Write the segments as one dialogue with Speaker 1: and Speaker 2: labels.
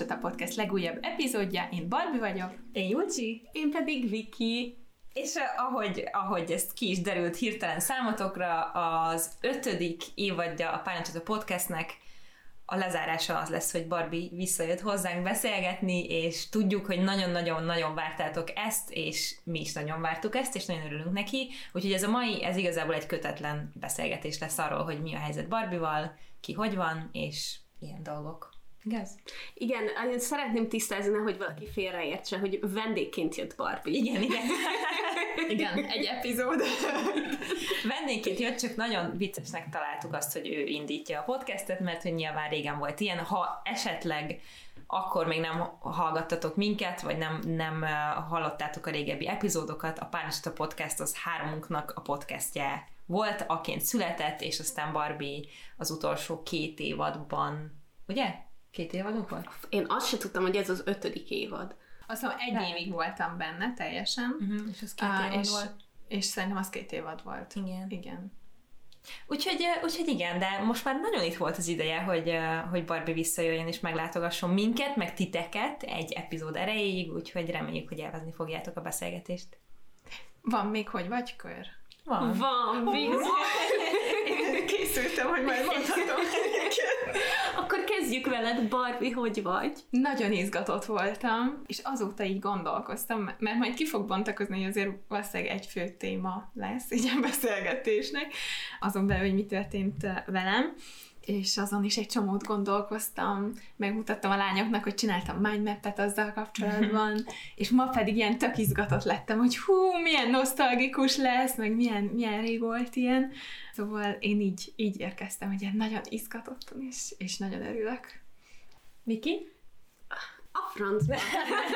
Speaker 1: Itt a Podcast legújabb epizódja. Én Barbie vagyok.
Speaker 2: Én Julcsi.
Speaker 3: Én pedig Viki.
Speaker 2: És ahogy, ahogy ezt ki is derült hirtelen számotokra, az ötödik évadja a Párnacsata Podcastnek a lezárása az lesz, hogy Barbie visszajött hozzánk beszélgetni, és tudjuk, hogy nagyon-nagyon-nagyon vártátok ezt, és mi is nagyon vártuk ezt, és nagyon örülünk neki. Úgyhogy ez a mai, ez igazából egy kötetlen beszélgetés lesz arról, hogy mi a helyzet Barbival, ki hogy van, és ilyen dolgok.
Speaker 3: Igaz? Igen, szeretném tisztázni, hogy valaki félreértse, hogy vendégként jött Barbie.
Speaker 2: Igen, igen.
Speaker 1: igen, egy epizód.
Speaker 2: vendégként jött, csak nagyon viccesnek találtuk azt, hogy ő indítja a podcastet, mert hogy nyilván régen volt ilyen. Ha esetleg akkor még nem hallgattatok minket, vagy nem, nem hallottátok a régebbi epizódokat, a Párnasta Podcast az háromunknak a podcastje volt, aként született, és aztán Barbie az utolsó két évadban, ugye? Két évadunk volt?
Speaker 3: Én azt se tudtam, hogy ez az ötödik évad.
Speaker 1: Azt mondom, egy évig voltam benne teljesen.
Speaker 2: Uh-huh, és az két uh, évad és, volt.
Speaker 1: És szerintem az két évad volt.
Speaker 2: Igen.
Speaker 1: Igen.
Speaker 2: Úgyhogy, úgyhogy igen, de most már nagyon itt volt az ideje, hogy, hogy Barbie visszajöjjön és meglátogasson minket, meg titeket egy epizód erejéig, úgyhogy reméljük, hogy élvezni fogjátok a beszélgetést.
Speaker 1: Van még hogy vagy kör?
Speaker 2: Van.
Speaker 3: Van, víz.
Speaker 1: Én készültem, hogy majd mondhatom.
Speaker 3: Akkor kezdjük veled, Barbie, hogy vagy?
Speaker 1: Nagyon izgatott voltam, és azóta így gondolkoztam, mert majd ki fog bontakozni, hogy azért valószínűleg egy fő téma lesz így a beszélgetésnek, azon belül, hogy mi történt velem és azon is egy csomót gondolkoztam, megmutattam a lányoknak, hogy csináltam mindmap-et azzal kapcsolatban, és ma pedig ilyen tök izgatott lettem, hogy hú, milyen nosztalgikus lesz, meg milyen, milyen rég volt ilyen. Szóval én így, így érkeztem, hogy ilyen nagyon izgatottan, és, és nagyon örülök.
Speaker 2: Miki?
Speaker 3: A francba.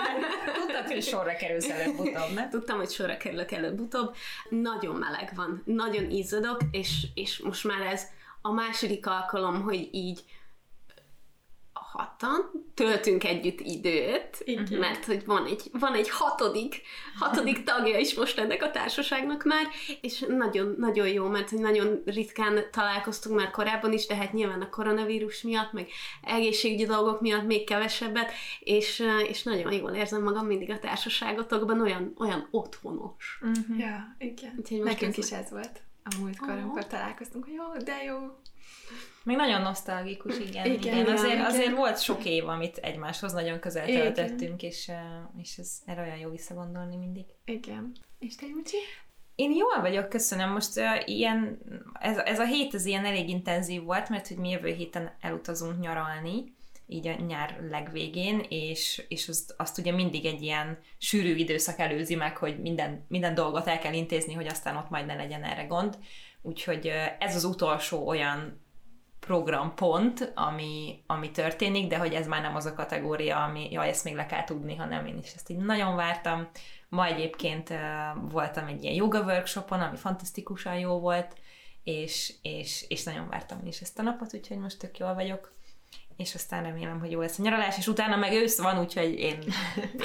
Speaker 2: Tudtad, hogy sorra kerülsz előbb-utóbb, ne?
Speaker 3: Tudtam, hogy sorra kerülök előbb-utóbb. Nagyon meleg van, nagyon izzadok, és, és most már ez a második alkalom, hogy így hatan töltünk együtt időt, uh-huh. mert hogy van egy, van egy hatodik, hatodik tagja is most ennek a társaságnak már, és nagyon, nagyon jó, mert hogy nagyon ritkán találkoztunk már korábban is, de hát nyilván a koronavírus miatt, meg egészségügyi dolgok miatt még kevesebbet, és, és nagyon jól érzem magam mindig a társaságotokban, olyan, olyan otthonos.
Speaker 1: Uh-huh. Ja, igen. Úgyhogy Nekünk is ez volt a múltkor, oh. amikor találkoztunk, hogy jó, de jó.
Speaker 2: Még nagyon nosztalgikus, igen. igen, igen. Azért, igen. azért volt sok év, amit egymáshoz nagyon közel töltöttünk, és, és ez erre olyan jó visszagondolni mindig.
Speaker 1: Igen. És te, Jucsi?
Speaker 2: Én jól vagyok, köszönöm. Most uh, ilyen, ez, ez a hét az ilyen elég intenzív volt, mert hogy mi jövő héten elutazunk nyaralni, így a nyár legvégén, és, és azt, azt ugye mindig egy ilyen sűrű időszak előzi meg, hogy minden, minden dolgot el kell intézni, hogy aztán ott majd ne legyen erre gond. Úgyhogy ez az utolsó olyan programpont, ami, ami történik, de hogy ez már nem az a kategória, ami, jaj, ezt még le kell tudni, hanem én is ezt így nagyon vártam. Ma egyébként voltam egy ilyen yoga workshopon, ami fantasztikusan jó volt, és, és, és nagyon vártam is ezt a napot, úgyhogy most tök jól vagyok és aztán remélem, hogy jó lesz a nyaralás, és utána meg ősz van, úgyhogy én,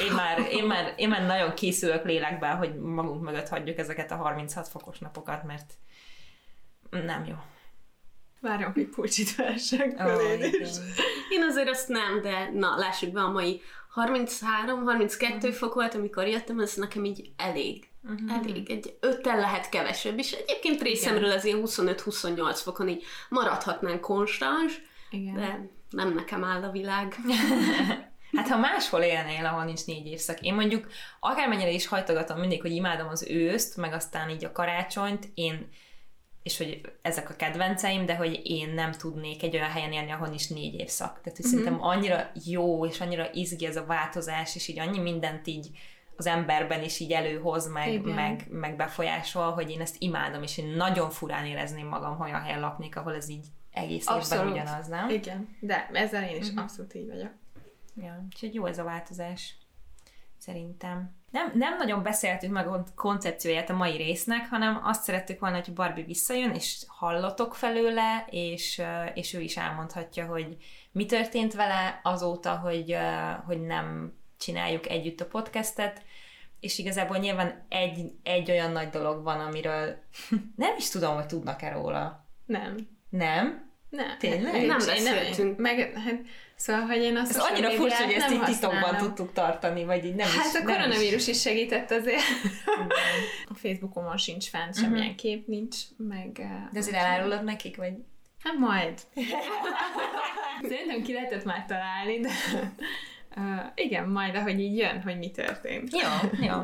Speaker 2: én, már, én, már, én már nagyon készülök lélekben, hogy magunk mögött hagyjuk ezeket a 36 fokos napokat, mert nem jó.
Speaker 1: Várom, hogy pulcsit versek oh,
Speaker 3: Én azért azt nem, de na, lássuk be, a mai 33-32 uh-huh. Mhm. fok volt, amikor jöttem, ez nekem így elég. Uh-huh. Elég, egy öttel lehet kevesebb, és egyébként részemről az ilyen 25-28 fokon így maradhatnánk konstans, Igen. de nem nekem áll a világ.
Speaker 2: Hát ha máshol élnél, ahol nincs négy évszak. Én mondjuk akármennyire is hajtogatom mindig, hogy imádom az őszt, meg aztán így a karácsonyt, én és hogy ezek a kedvenceim, de hogy én nem tudnék egy olyan helyen élni, ahol nincs négy évszak. Tehát, hogy uh-huh. szerintem annyira jó, és annyira izgi ez a változás, és így annyi mindent így az emberben is így előhoz, meg, meg, meg befolyásol, hogy én ezt imádom, és én nagyon furán érezném magam, hogy olyan helyen laknék, ahol ez így egész abszolút. évben ugyanaz, nem?
Speaker 1: Igen, de ezzel én is uh-huh. abszolút így vagyok.
Speaker 2: Ja, úgyhogy jó ez a változás, szerintem. Nem, nem nagyon beszéltünk meg a koncepcióját a mai résznek, hanem azt szerettük volna, hogy Barbie visszajön, és hallotok felőle, és, és ő is elmondhatja, hogy mi történt vele azóta, hogy, hogy nem csináljuk együtt a podcastet, és igazából nyilván egy, egy olyan nagy dolog van, amiről nem is tudom, hogy tudnak-e róla.
Speaker 1: Nem.
Speaker 2: Nem?
Speaker 1: Nem.
Speaker 2: Tényleg?
Speaker 1: Én
Speaker 3: Nem
Speaker 1: én
Speaker 3: beszéltünk.
Speaker 1: Meg, hát, szóval, hogy én azt
Speaker 2: Ez annyira furcsa, hogy ezt így titokban tudtuk tartani, vagy így nem
Speaker 1: Hát
Speaker 2: is.
Speaker 1: a
Speaker 2: nem is.
Speaker 1: koronavírus is segített azért. A Facebookomon sincs fent, semmilyen kép nincs, meg... eh,
Speaker 2: De azért elárulod nekik, vagy?
Speaker 1: Hát majd. Szerintem ki lehetett már találni, de uh, igen, majd ahogy így jön, hogy mi történt.
Speaker 2: Jó, jó.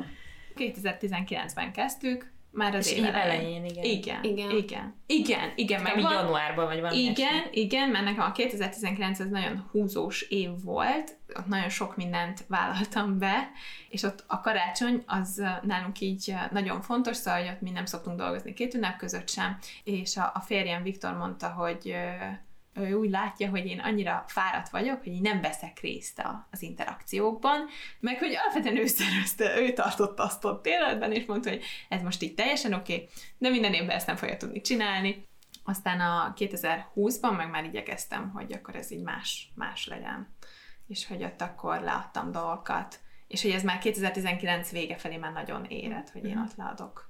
Speaker 1: 2019-ben kezdtük, már az év
Speaker 2: elején, igen.
Speaker 1: Igen,
Speaker 3: Igen.
Speaker 1: igen, igen, igen, igen
Speaker 2: Meg
Speaker 1: van,
Speaker 2: januárban, vagy valami
Speaker 1: igen,
Speaker 2: ilyesmi.
Speaker 1: igen, mert nekem a 2019 ez nagyon húzós év volt, ott nagyon sok mindent vállaltam be, és ott a karácsony az nálunk így nagyon fontos, szóval hogy ott mi nem szoktunk dolgozni két ünnep között sem, és a, a férjem Viktor mondta, hogy ő úgy látja, hogy én annyira fáradt vagyok, hogy én nem veszek részt a, az interakciókban, meg hogy alapvetően ő szervezte, ő tartotta azt ott életben, és mondta, hogy ez most így teljesen oké, okay, de minden évben ezt nem fogja tudni csinálni. Aztán a 2020-ban meg már igyekeztem, hogy akkor ez így más, más legyen. És hogy ott akkor leadtam dolgokat. És hogy ez már 2019 vége felé már nagyon érett, hogy én ott leadok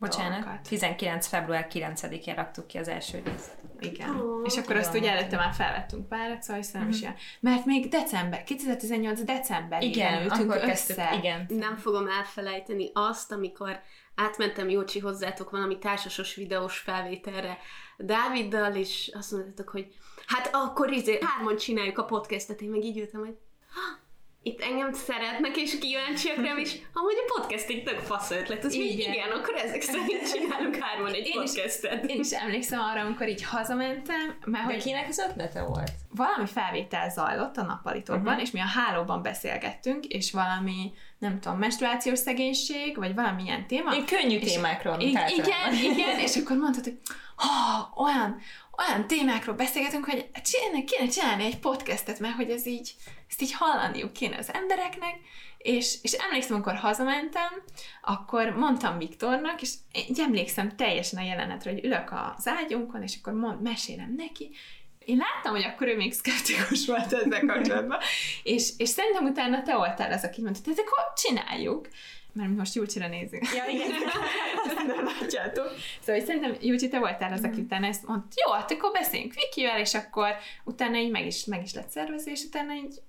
Speaker 2: Bocsánat,
Speaker 1: dolgokat.
Speaker 2: 19. február 9-én raktuk ki az első részt.
Speaker 1: Igen.
Speaker 3: Ó,
Speaker 1: és akkor azt ugye előtte már felvettünk párat, szóval szerintem is ilyen. Mert még december, 2018 decemberében
Speaker 2: Igen,
Speaker 1: ültünk
Speaker 2: akkor
Speaker 1: össze.
Speaker 2: kezdtük, igen.
Speaker 3: Nem fogom elfelejteni azt, amikor átmentem Jócsi hozzátok valami társasos videós felvételre Dáviddal, és azt mondtátok, hogy hát akkor izé, hárman csináljuk a podcastet, én meg így ültem, hogy "Ha, itt engem szeretnek, és kíváncsiak rám, és amúgy a podcast egy tök fasz ötlet. Az
Speaker 1: Igen.
Speaker 3: igen, akkor ezek szerint csinálunk hárman egy
Speaker 1: Én is-
Speaker 3: podcastet.
Speaker 1: Én is emlékszem arra, amikor így hazamentem, mert
Speaker 2: De
Speaker 1: hogy
Speaker 2: kinek az ötlete volt?
Speaker 1: valami felvétel zajlott a nappalitokban, uh-huh. és mi a hálóban beszélgettünk, és valami, nem tudom, menstruációs szegénység, vagy valamilyen téma.
Speaker 2: Én könnyű
Speaker 1: És-
Speaker 2: témákról, általában.
Speaker 1: igen, igen, és akkor mondtad, hogy oh, olyan, olyan témákról beszélgetünk, hogy kéne, kéne csinálni egy podcastet, mert hogy ez így, ezt így hallaniuk kéne az embereknek, és, és emlékszem, amikor hazamentem, akkor mondtam Viktornak, és így emlékszem teljesen a jelenetre, hogy ülök az ágyunkon, és akkor mond, mesélem neki, én láttam, hogy akkor ő még szkeptikus volt ezzel kapcsolatban, és, és szerintem utána te voltál az, aki mondta, hogy akkor csináljuk. Mert most Júlcsira nézünk.
Speaker 2: Ja, igen.
Speaker 1: Ezt nem látjátok. Szóval hogy szerintem Júlcsi, te voltál az, aki utána ezt mondta, jó, hát akkor beszéljünk Vikivel, és akkor utána így meg is, meg is lett szervezve, és utána így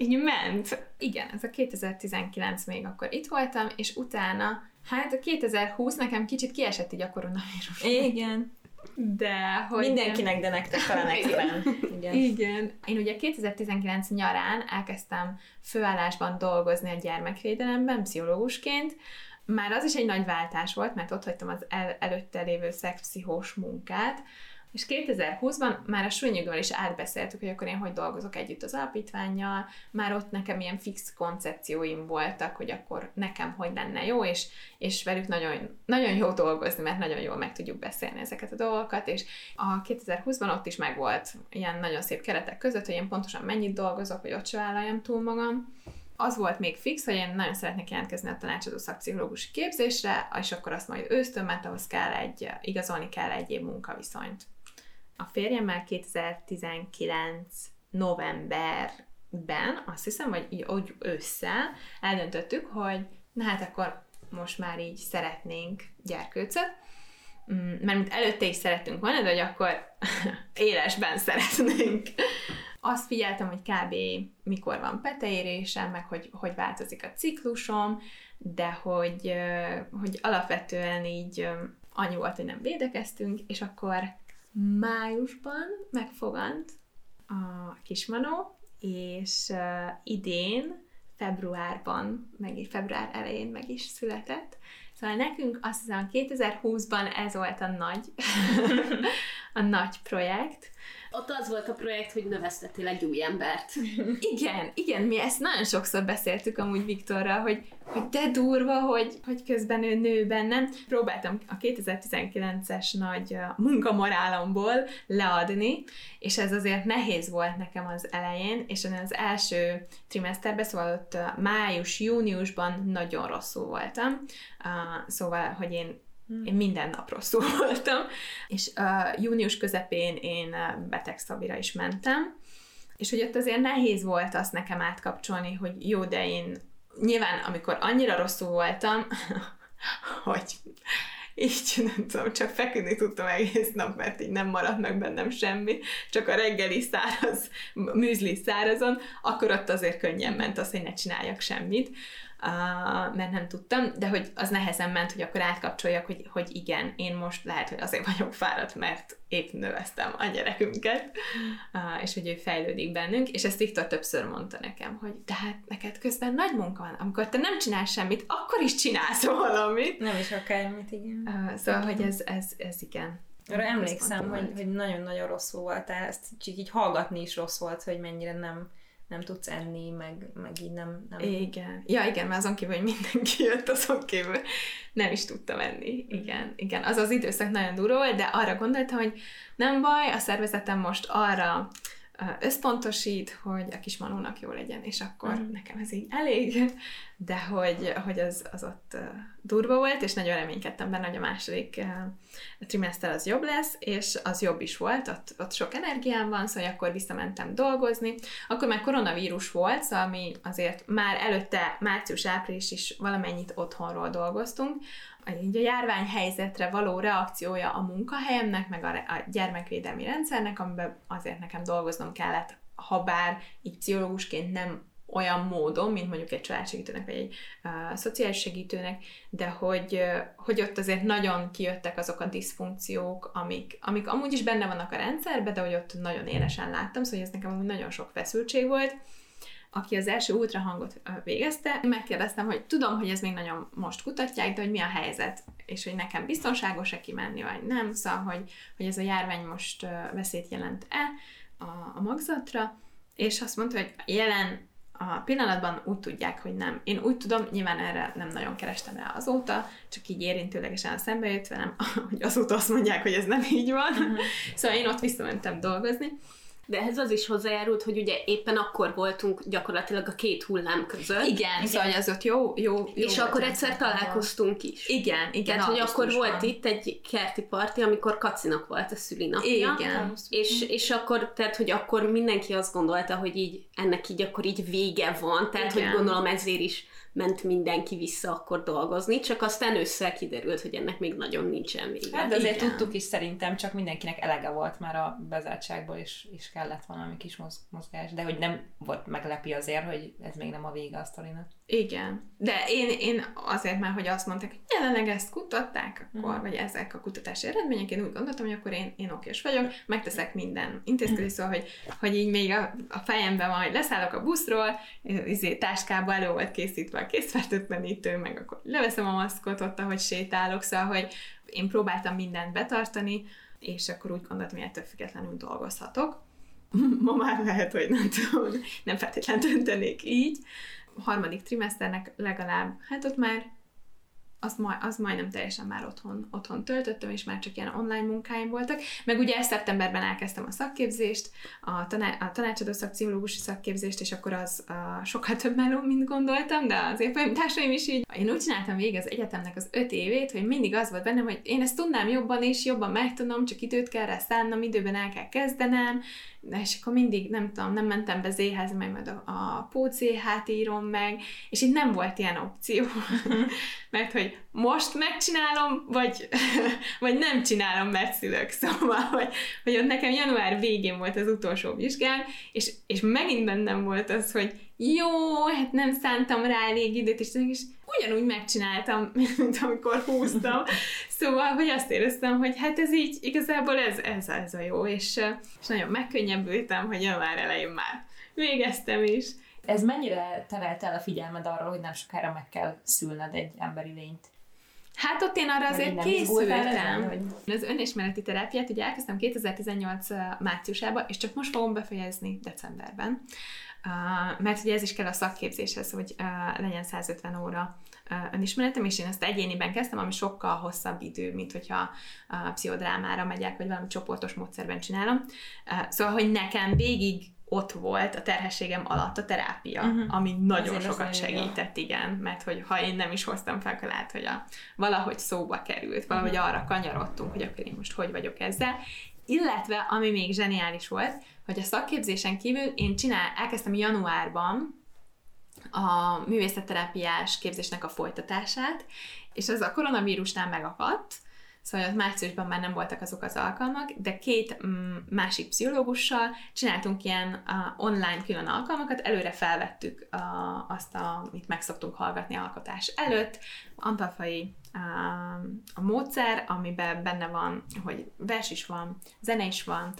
Speaker 1: így ment. Igen, ez a 2019 még akkor itt voltam, és utána, hát a 2020 nekem kicsit kiesett így a koronavírus.
Speaker 2: Igen.
Speaker 1: De hogy...
Speaker 2: Mindenkinek, de nektek talán extrán. Igen.
Speaker 1: Igen. Én ugye 2019 nyarán elkezdtem főállásban dolgozni a gyermekvédelemben, pszichológusként. Már az is egy nagy váltás volt, mert ott hagytam az el, előtte lévő szexpszichós munkát, és 2020-ban már a Súlynyugdíjval is átbeszéltük, hogy akkor én hogy dolgozok együtt az alapítványjal, már ott nekem ilyen fix koncepcióim voltak, hogy akkor nekem hogy lenne jó, és, és velük nagyon, nagyon jó dolgozni, mert nagyon jól meg tudjuk beszélni ezeket a dolgokat, és a 2020-ban ott is megvolt ilyen nagyon szép keretek között, hogy én pontosan mennyit dolgozok, hogy ott se vállaljam túl magam. Az volt még fix, hogy én nagyon szeretnék jelentkezni a tanácsadó szakpszichológusi képzésre, és akkor azt majd ősztön, mert ahhoz kell egy, igazolni kell egy év munkaviszonyt. A férjemmel 2019 novemberben, azt hiszem, vagy így úgy ősszel eldöntöttük, hogy na hát akkor most már így szeretnénk gyerkőcöt, Mm, mert mint előtte is szerettünk volna, de hogy akkor élesben szeretnénk. Azt figyeltem, hogy kb. mikor van peteérésem, meg hogy, hogy változik a ciklusom, de hogy, hogy alapvetően így annyi volt, hogy nem védekeztünk, és akkor májusban megfogant a kismanó, és uh, idén, februárban, meg február elején meg is született. Szóval nekünk azt hiszem 2020-ban ez volt a nagy, a nagy projekt.
Speaker 3: Ott az volt a projekt, hogy növesztettél egy új embert.
Speaker 1: Igen, igen, mi ezt nagyon sokszor beszéltük amúgy Viktorral, hogy, hogy de durva, hogy, hogy közben ő nő bennem. Próbáltam a 2019-es nagy munkamorálomból leadni, és ez azért nehéz volt nekem az elején, és az első trimeszterben, szóval ott május-júniusban nagyon rosszul voltam, szóval, hogy én én minden nap rosszul voltam, és uh, június közepén én betegszabira is mentem, és hogy ott azért nehéz volt azt nekem átkapcsolni, hogy jó, de én nyilván, amikor annyira rosszul voltam, hogy így nem tudom, csak feküdni tudtam egész nap, mert így nem maradt meg bennem semmi, csak a reggeli száraz, műzli szárazon, akkor ott azért könnyen ment az, hogy ne csináljak semmit uh, mert nem tudtam, de hogy az nehezen ment, hogy akkor átkapcsoljak, hogy, hogy igen, én most lehet, hogy azért vagyok fáradt, mert épp növesztem a gyerekünket, uh, és hogy ő fejlődik bennünk, és ezt Viktor többször mondta nekem, hogy de hát neked közben nagy munka van, amikor te nem csinálsz semmit, akkor is csinálsz valamit.
Speaker 2: Nem is akármit, igen.
Speaker 1: Uh, szóval, hogy ez, ez, ez igen.
Speaker 2: Arra emlékszem, hogy, hogy nagyon-nagyon rosszul voltál, ezt csak így hallgatni is rossz volt, hogy mennyire nem nem tudsz enni, meg, meg így nem, nem...
Speaker 1: Igen. Ja, igen, mert azon kívül, hogy mindenki jött, azon kívül nem is tudtam enni. Igen, igen. Az az időszak nagyon durva volt, de arra gondoltam, hogy nem baj, a szervezetem most arra összpontosít, hogy a kis manónak jó legyen, és akkor mm. nekem ez így elég, de hogy, hogy az, az ott durva volt, és nagyon reménykedtem benne, hogy a második trimester az jobb lesz, és az jobb is volt, ott, ott sok energiám van, szóval akkor visszamentem dolgozni. Akkor már koronavírus volt, szóval mi azért már előtte március-április is valamennyit otthonról dolgoztunk, így a járványhelyzetre való reakciója a munkahelyemnek, meg a, a gyermekvédelmi rendszernek, amiben azért nekem dolgoznom kellett, ha bár így pszichológusként nem olyan módon, mint mondjuk egy családsegítőnek, vagy egy uh, szociális segítőnek, de hogy, uh, hogy ott azért nagyon kijöttek azok a diszfunkciók, amik, amik amúgy is benne vannak a rendszerben, de hogy ott nagyon élesen láttam, szóval ez nekem nagyon sok feszültség volt, aki az első ultrahangot végezte, megkérdeztem, hogy tudom, hogy ez még nagyon most kutatják, de hogy mi a helyzet, és hogy nekem biztonságos-e kimenni, vagy nem, szóval, hogy, hogy ez a járvány most veszélyt jelent-e a, a magzatra, és azt mondta, hogy jelen a pillanatban úgy tudják, hogy nem. Én úgy tudom, nyilván erre nem nagyon kerestem rá azóta, csak így érintőlegesen szembe jött velem, hogy azóta azt mondják, hogy ez nem így van. Uh-huh. szóval én ott visszamentem dolgozni,
Speaker 3: de ehhez az is hozzájárult, hogy ugye éppen akkor voltunk gyakorlatilag a két hullám között.
Speaker 1: Igen, igen. szóval az ott jó, jó, jó
Speaker 3: És akkor egyszer találkoztunk is.
Speaker 1: Igen, igen.
Speaker 3: Tehát, hogy akkor volt itt egy kerti parti, amikor Kacinak volt a szülinapja.
Speaker 1: Igen.
Speaker 3: És, és akkor, tehát, hogy akkor mindenki azt gondolta, hogy így ennek így akkor így vége van, tehát, igen. hogy gondolom ezért is ment mindenki vissza akkor dolgozni, csak aztán össze kiderült, hogy ennek még nagyon nincsen vége.
Speaker 2: Hát de azért Igen. tudtuk is szerintem, csak mindenkinek elege volt már a bezártságból, és, és kellett valami kis mozgás, de hogy nem volt meglepi azért, hogy ez még nem a vége a sztorinak.
Speaker 1: Igen. De én, én azért már, hogy azt mondták, hogy jelenleg ezt kutatták, akkor, mm. vagy ezek a kutatási eredmények, én úgy gondoltam, hogy akkor én, én okés vagyok, megteszek minden intézkedés, szóval, hogy, hogy így még a, a fejemben majd leszállok a buszról, izé, táskába elő volt készítve a készfertőtlenítő, meg akkor leveszem a maszkot ott, ahogy sétálok, szóval, hogy én próbáltam mindent betartani, és akkor úgy gondoltam, hogy ettől függetlenül dolgozhatok. Ma már lehet, hogy nem tudom, nem feltétlenül döntenék így, harmadik trimeszternek legalább, hát ott már azt, majd, az majdnem teljesen már otthon, otthon töltöttem, és már csak ilyen online munkáim voltak. Meg ugye szeptemberben elkezdtem a szakképzést, a, taná- a tanácsadó szakpszichológusi szakképzést, és akkor az a, sokkal több meló, mint gondoltam, de az társaim is így. Én úgy csináltam végig az egyetemnek az öt évét, hogy mindig az volt bennem, hogy én ezt tudnám jobban és jobban megtudnom, csak időt kell rá szánnom, időben el kell kezdenem, és akkor mindig, nem tudom, nem mentem be zéhez, meg majd a, a pócéhát írom meg, és itt nem volt ilyen opció. mert hogy most megcsinálom, vagy, vagy nem csinálom, mert szülök. Szóval, hogy, hogy ott nekem január végén volt az utolsó vizsgám, és, és megint bennem volt az, hogy jó, hát nem szántam rá elég időt, és, és ugyanúgy megcsináltam, mint amikor húztam. Szóval, hogy azt éreztem, hogy hát ez így, igazából ez, ez, ez a jó, és, és nagyon megkönnyebbültem, hogy január elején már végeztem is.
Speaker 2: Ez mennyire terelt el a figyelmed arról, hogy nem sokára meg kell szülned egy emberi lényt?
Speaker 1: Hát ott én arra azért készültem. hogy... Az önismereti terápiát ugye elkezdtem 2018 márciusában, és csak most fogom befejezni decemberben. Uh, mert ugye ez is kell a szakképzéshez, hogy uh, legyen 150 óra uh, önismeretem, és én ezt egyéniben kezdtem, ami sokkal hosszabb idő, mint hogyha pszichodrámára megyek, vagy valami csoportos módszerben csinálom. Szóval, hogy nekem végig ott volt a terhességem alatt a terápia, uh-huh. ami nagyon Azért sokat segített, jó. igen, mert hogy ha én nem is hoztam fel, akkor lehet, hogy a, valahogy szóba került, valahogy uh-huh. arra kanyarodtunk, hogy akkor én most hogy vagyok ezzel. Illetve, ami még zseniális volt, hogy a szakképzésen kívül én csinál, elkezdtem januárban a művészetterápiás képzésnek a folytatását, és ez a koronavírusnál megakadt, szóval ott márciusban már nem voltak azok az alkalmak, de két mm, másik pszichológussal csináltunk ilyen online külön alkalmakat, előre felvettük azt, a, amit meg szoktunk hallgatni alkotás előtt, Antalfai uh, a módszer, amiben benne van, hogy vers is van, zene is van,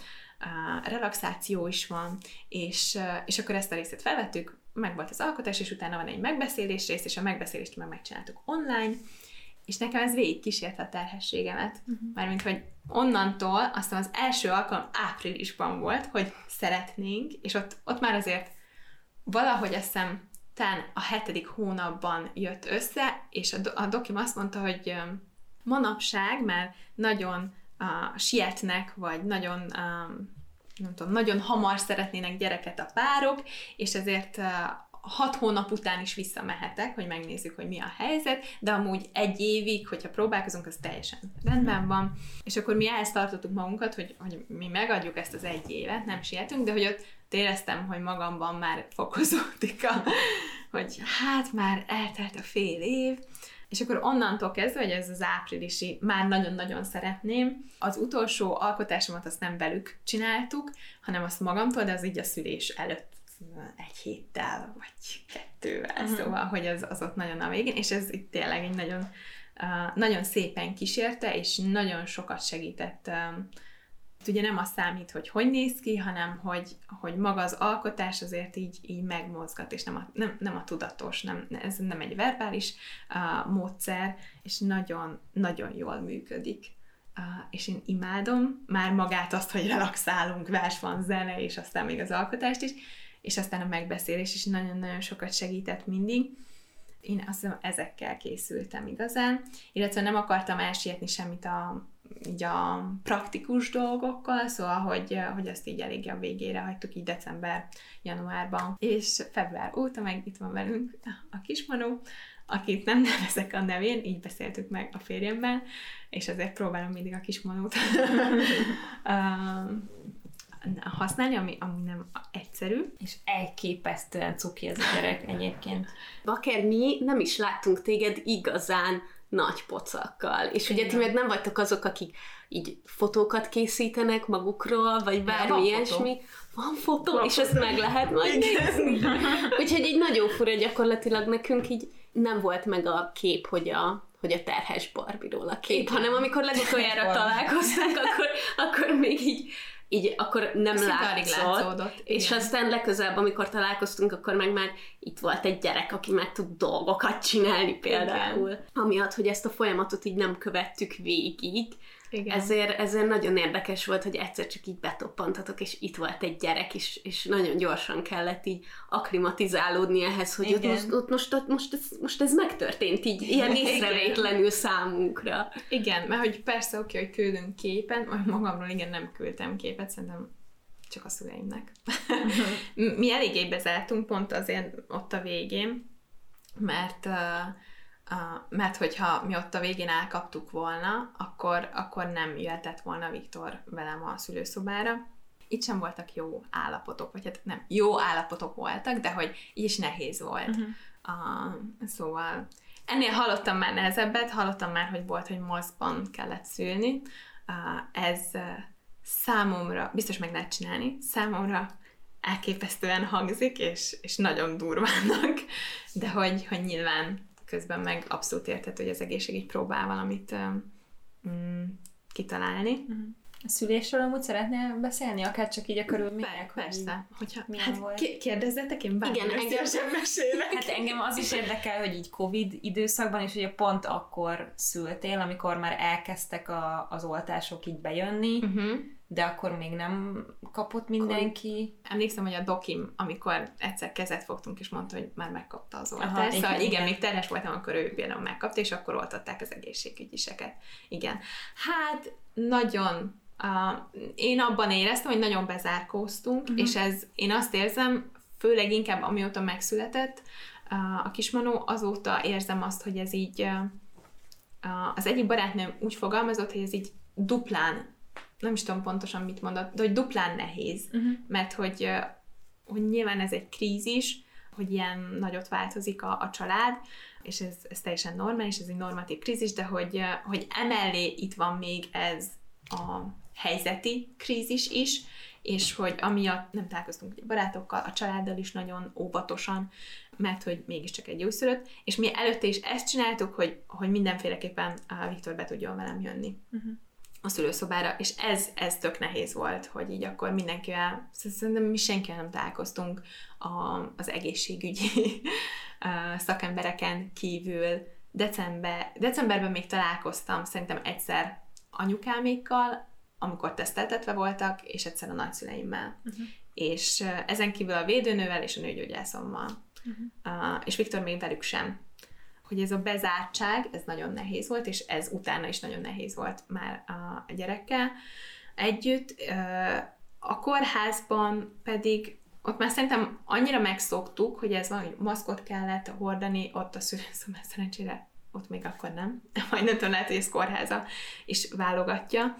Speaker 1: relaxáció is van, és, és akkor ezt a részét felvettük, meg volt az alkotás, és utána van egy megbeszélés rész, és a megbeszélést meg megcsináltuk online, és nekem ez végig kísérte a terhességemet. Uh-huh. Mármint, hogy onnantól, aztán az első alkalom áprilisban volt, hogy szeretnénk, és ott, ott már azért valahogy azt hiszem, talán a hetedik hónapban jött össze, és a, do- a dokim azt mondta, hogy manapság, mert nagyon uh, sietnek, vagy nagyon um, nem tudom, nagyon hamar szeretnének gyereket a párok, és ezért uh, hat hónap után is visszamehetek, hogy megnézzük, hogy mi a helyzet, de amúgy egy évig, hogyha próbálkozunk, az teljesen rendben van. És akkor mi ehhez tartottuk magunkat, hogy, hogy mi megadjuk ezt az egy évet, nem sietünk, de hogy ott éreztem, hogy magamban már fokozódik a, hogy hát már eltelt a fél év, és akkor onnantól kezdve, hogy ez az áprilisi, már nagyon-nagyon szeretném, az utolsó alkotásomat azt nem velük csináltuk, hanem azt magamtól, de az így a szülés előtt egy héttel, vagy kettővel, uh-huh. szóval, hogy az, az ott nagyon a végén, és ez itt tényleg egy nagyon, uh, nagyon szépen kísérte, és nagyon sokat segített um, ugye nem az számít, hogy hogy néz ki, hanem hogy, hogy maga az alkotás azért így, így megmozgat, és nem a, nem, nem a tudatos, nem, ez nem egy verbális uh, módszer, és nagyon, nagyon jól működik. Uh, és én imádom már magát azt, hogy relaxálunk, vers van, zene, és aztán még az alkotást is, és aztán a megbeszélés is nagyon-nagyon sokat segített mindig. Én azt hiszem, ezekkel készültem igazán, illetve nem akartam elsietni semmit a, így a praktikus dolgokkal, szóval, hogy, hogy azt így eléggé a végére hagytuk, így december, januárban. És február óta meg itt van velünk a kismanó, akit nem nevezek a nevén, így beszéltük meg a férjemmel, és ezért próbálom mindig a kismanót használni, ami, ami nem egyszerű.
Speaker 2: És elképesztően cuki ez a gyerek egyébként.
Speaker 3: Baker, mi nem is láttunk téged igazán nagy pocakkal. És ugye ti meg nem vagytok azok, akik így fotókat készítenek magukról, vagy bármi ilyesmi. Van fotó, van és fotó. ezt meg lehet majd nézni. Úgyhogy így nagyon fura, gyakorlatilag nekünk így nem volt meg a kép, hogy a, hogy a terhes Barbiról a kép, Igen. hanem amikor legutoljára találkoztak, akkor, akkor még így így akkor nem látszott. És igen. aztán legközelebb, amikor találkoztunk, akkor meg már itt volt egy gyerek, aki meg tud dolgokat csinálni például. Igen. Amiatt, hogy ezt a folyamatot így nem követtük végig, igen. Ezért, ezért nagyon érdekes volt, hogy egyszer csak így betoppantatok, és itt volt egy gyerek, és, és nagyon gyorsan kellett így aklimatizálódni ehhez, hogy ott most, ott most, ott most, ez, most ez megtörtént így ilyen észrevétlenül számunkra.
Speaker 1: Igen, mert hogy persze oké, hogy küldünk majd magamról igen nem küldtem képet, szerintem csak a szüleimnek. Mi eléggé bezártunk pont azért ott a végén, mert Uh, mert hogyha mi ott a végén elkaptuk volna, akkor, akkor nem jöhetett volna Viktor velem a szülőszobára. Itt sem voltak jó állapotok, vagy hát nem, jó állapotok voltak, de hogy így is nehéz volt. Uh-huh. Uh, szóval ennél hallottam már nehezebbet, hallottam már, hogy volt, hogy moszban kellett szülni. Uh, ez uh, számomra, biztos meg lehet csinálni, számomra elképesztően hangzik, és, és nagyon durvának, de hogy, hogy nyilván közben meg abszolút érted, hogy az egészségügy próbál valamit mm, kitalálni. Uh-huh.
Speaker 2: A szülésről amúgy szeretnél beszélni, akár csak így a körülmények?
Speaker 1: Persze. Hogyha, hát volt? kérdezzetek, én bármilyen
Speaker 3: Igen, engem sem mesélek.
Speaker 2: Hát engem az is érdekel, hogy így Covid időszakban, és ugye pont akkor szültél, amikor már elkezdtek a, az oltások így bejönni, uh-huh de akkor még nem kapott mindenki.
Speaker 1: Akkor emlékszem, hogy a dokim, amikor egyszer kezet fogtunk, és mondta, hogy már megkapta az oltást. Aha, szóval igen, igen, még terhes voltam, akkor ő például megkapta, és akkor oltották az egészségügyiseket. Igen. Hát nagyon uh, én abban éreztem, hogy nagyon bezárkóztunk, uh-huh. és ez, én azt érzem, főleg inkább amióta megszületett uh, a kismanó, azóta érzem azt, hogy ez így uh, az egyik barátnőm úgy fogalmazott, hogy ez így duplán nem is tudom pontosan mit mondott, de hogy duplán nehéz, uh-huh. mert hogy, hogy nyilván ez egy krízis, hogy ilyen nagyot változik a, a család, és ez, ez teljesen normális, ez egy normatív krízis, de hogy, hogy emellé itt van még ez a helyzeti krízis is, és hogy amiatt nem találkoztunk a barátokkal, a családdal is nagyon óvatosan, mert hogy mégiscsak egy újszülött, és mi előtte is ezt csináltuk, hogy, hogy mindenféleképpen a Viktor be tudjon velem jönni. Uh-huh a szülőszobára, és ez, ez tök nehéz volt, hogy így akkor mindenkivel, szerintem mi senkivel nem találkoztunk a, az egészségügyi szakembereken kívül. December, decemberben még találkoztam szerintem egyszer anyukámékkal, amikor teszteltetve voltak, és egyszer a nagyszüleimmel. Uh-huh. És ezen kívül a védőnővel és a nőgyógyászommal. Uh-huh. Uh, és Viktor még velük sem hogy ez a bezártság, ez nagyon nehéz volt, és ez utána is nagyon nehéz volt már a gyerekkel együtt. A kórházban pedig ott már szerintem annyira megszoktuk, hogy ez van, hogy maszkot kellett hordani, ott a szülőszobán szerencsére ott még akkor nem. Majd nem tudom, lehet, hogy ez kórháza is válogatja.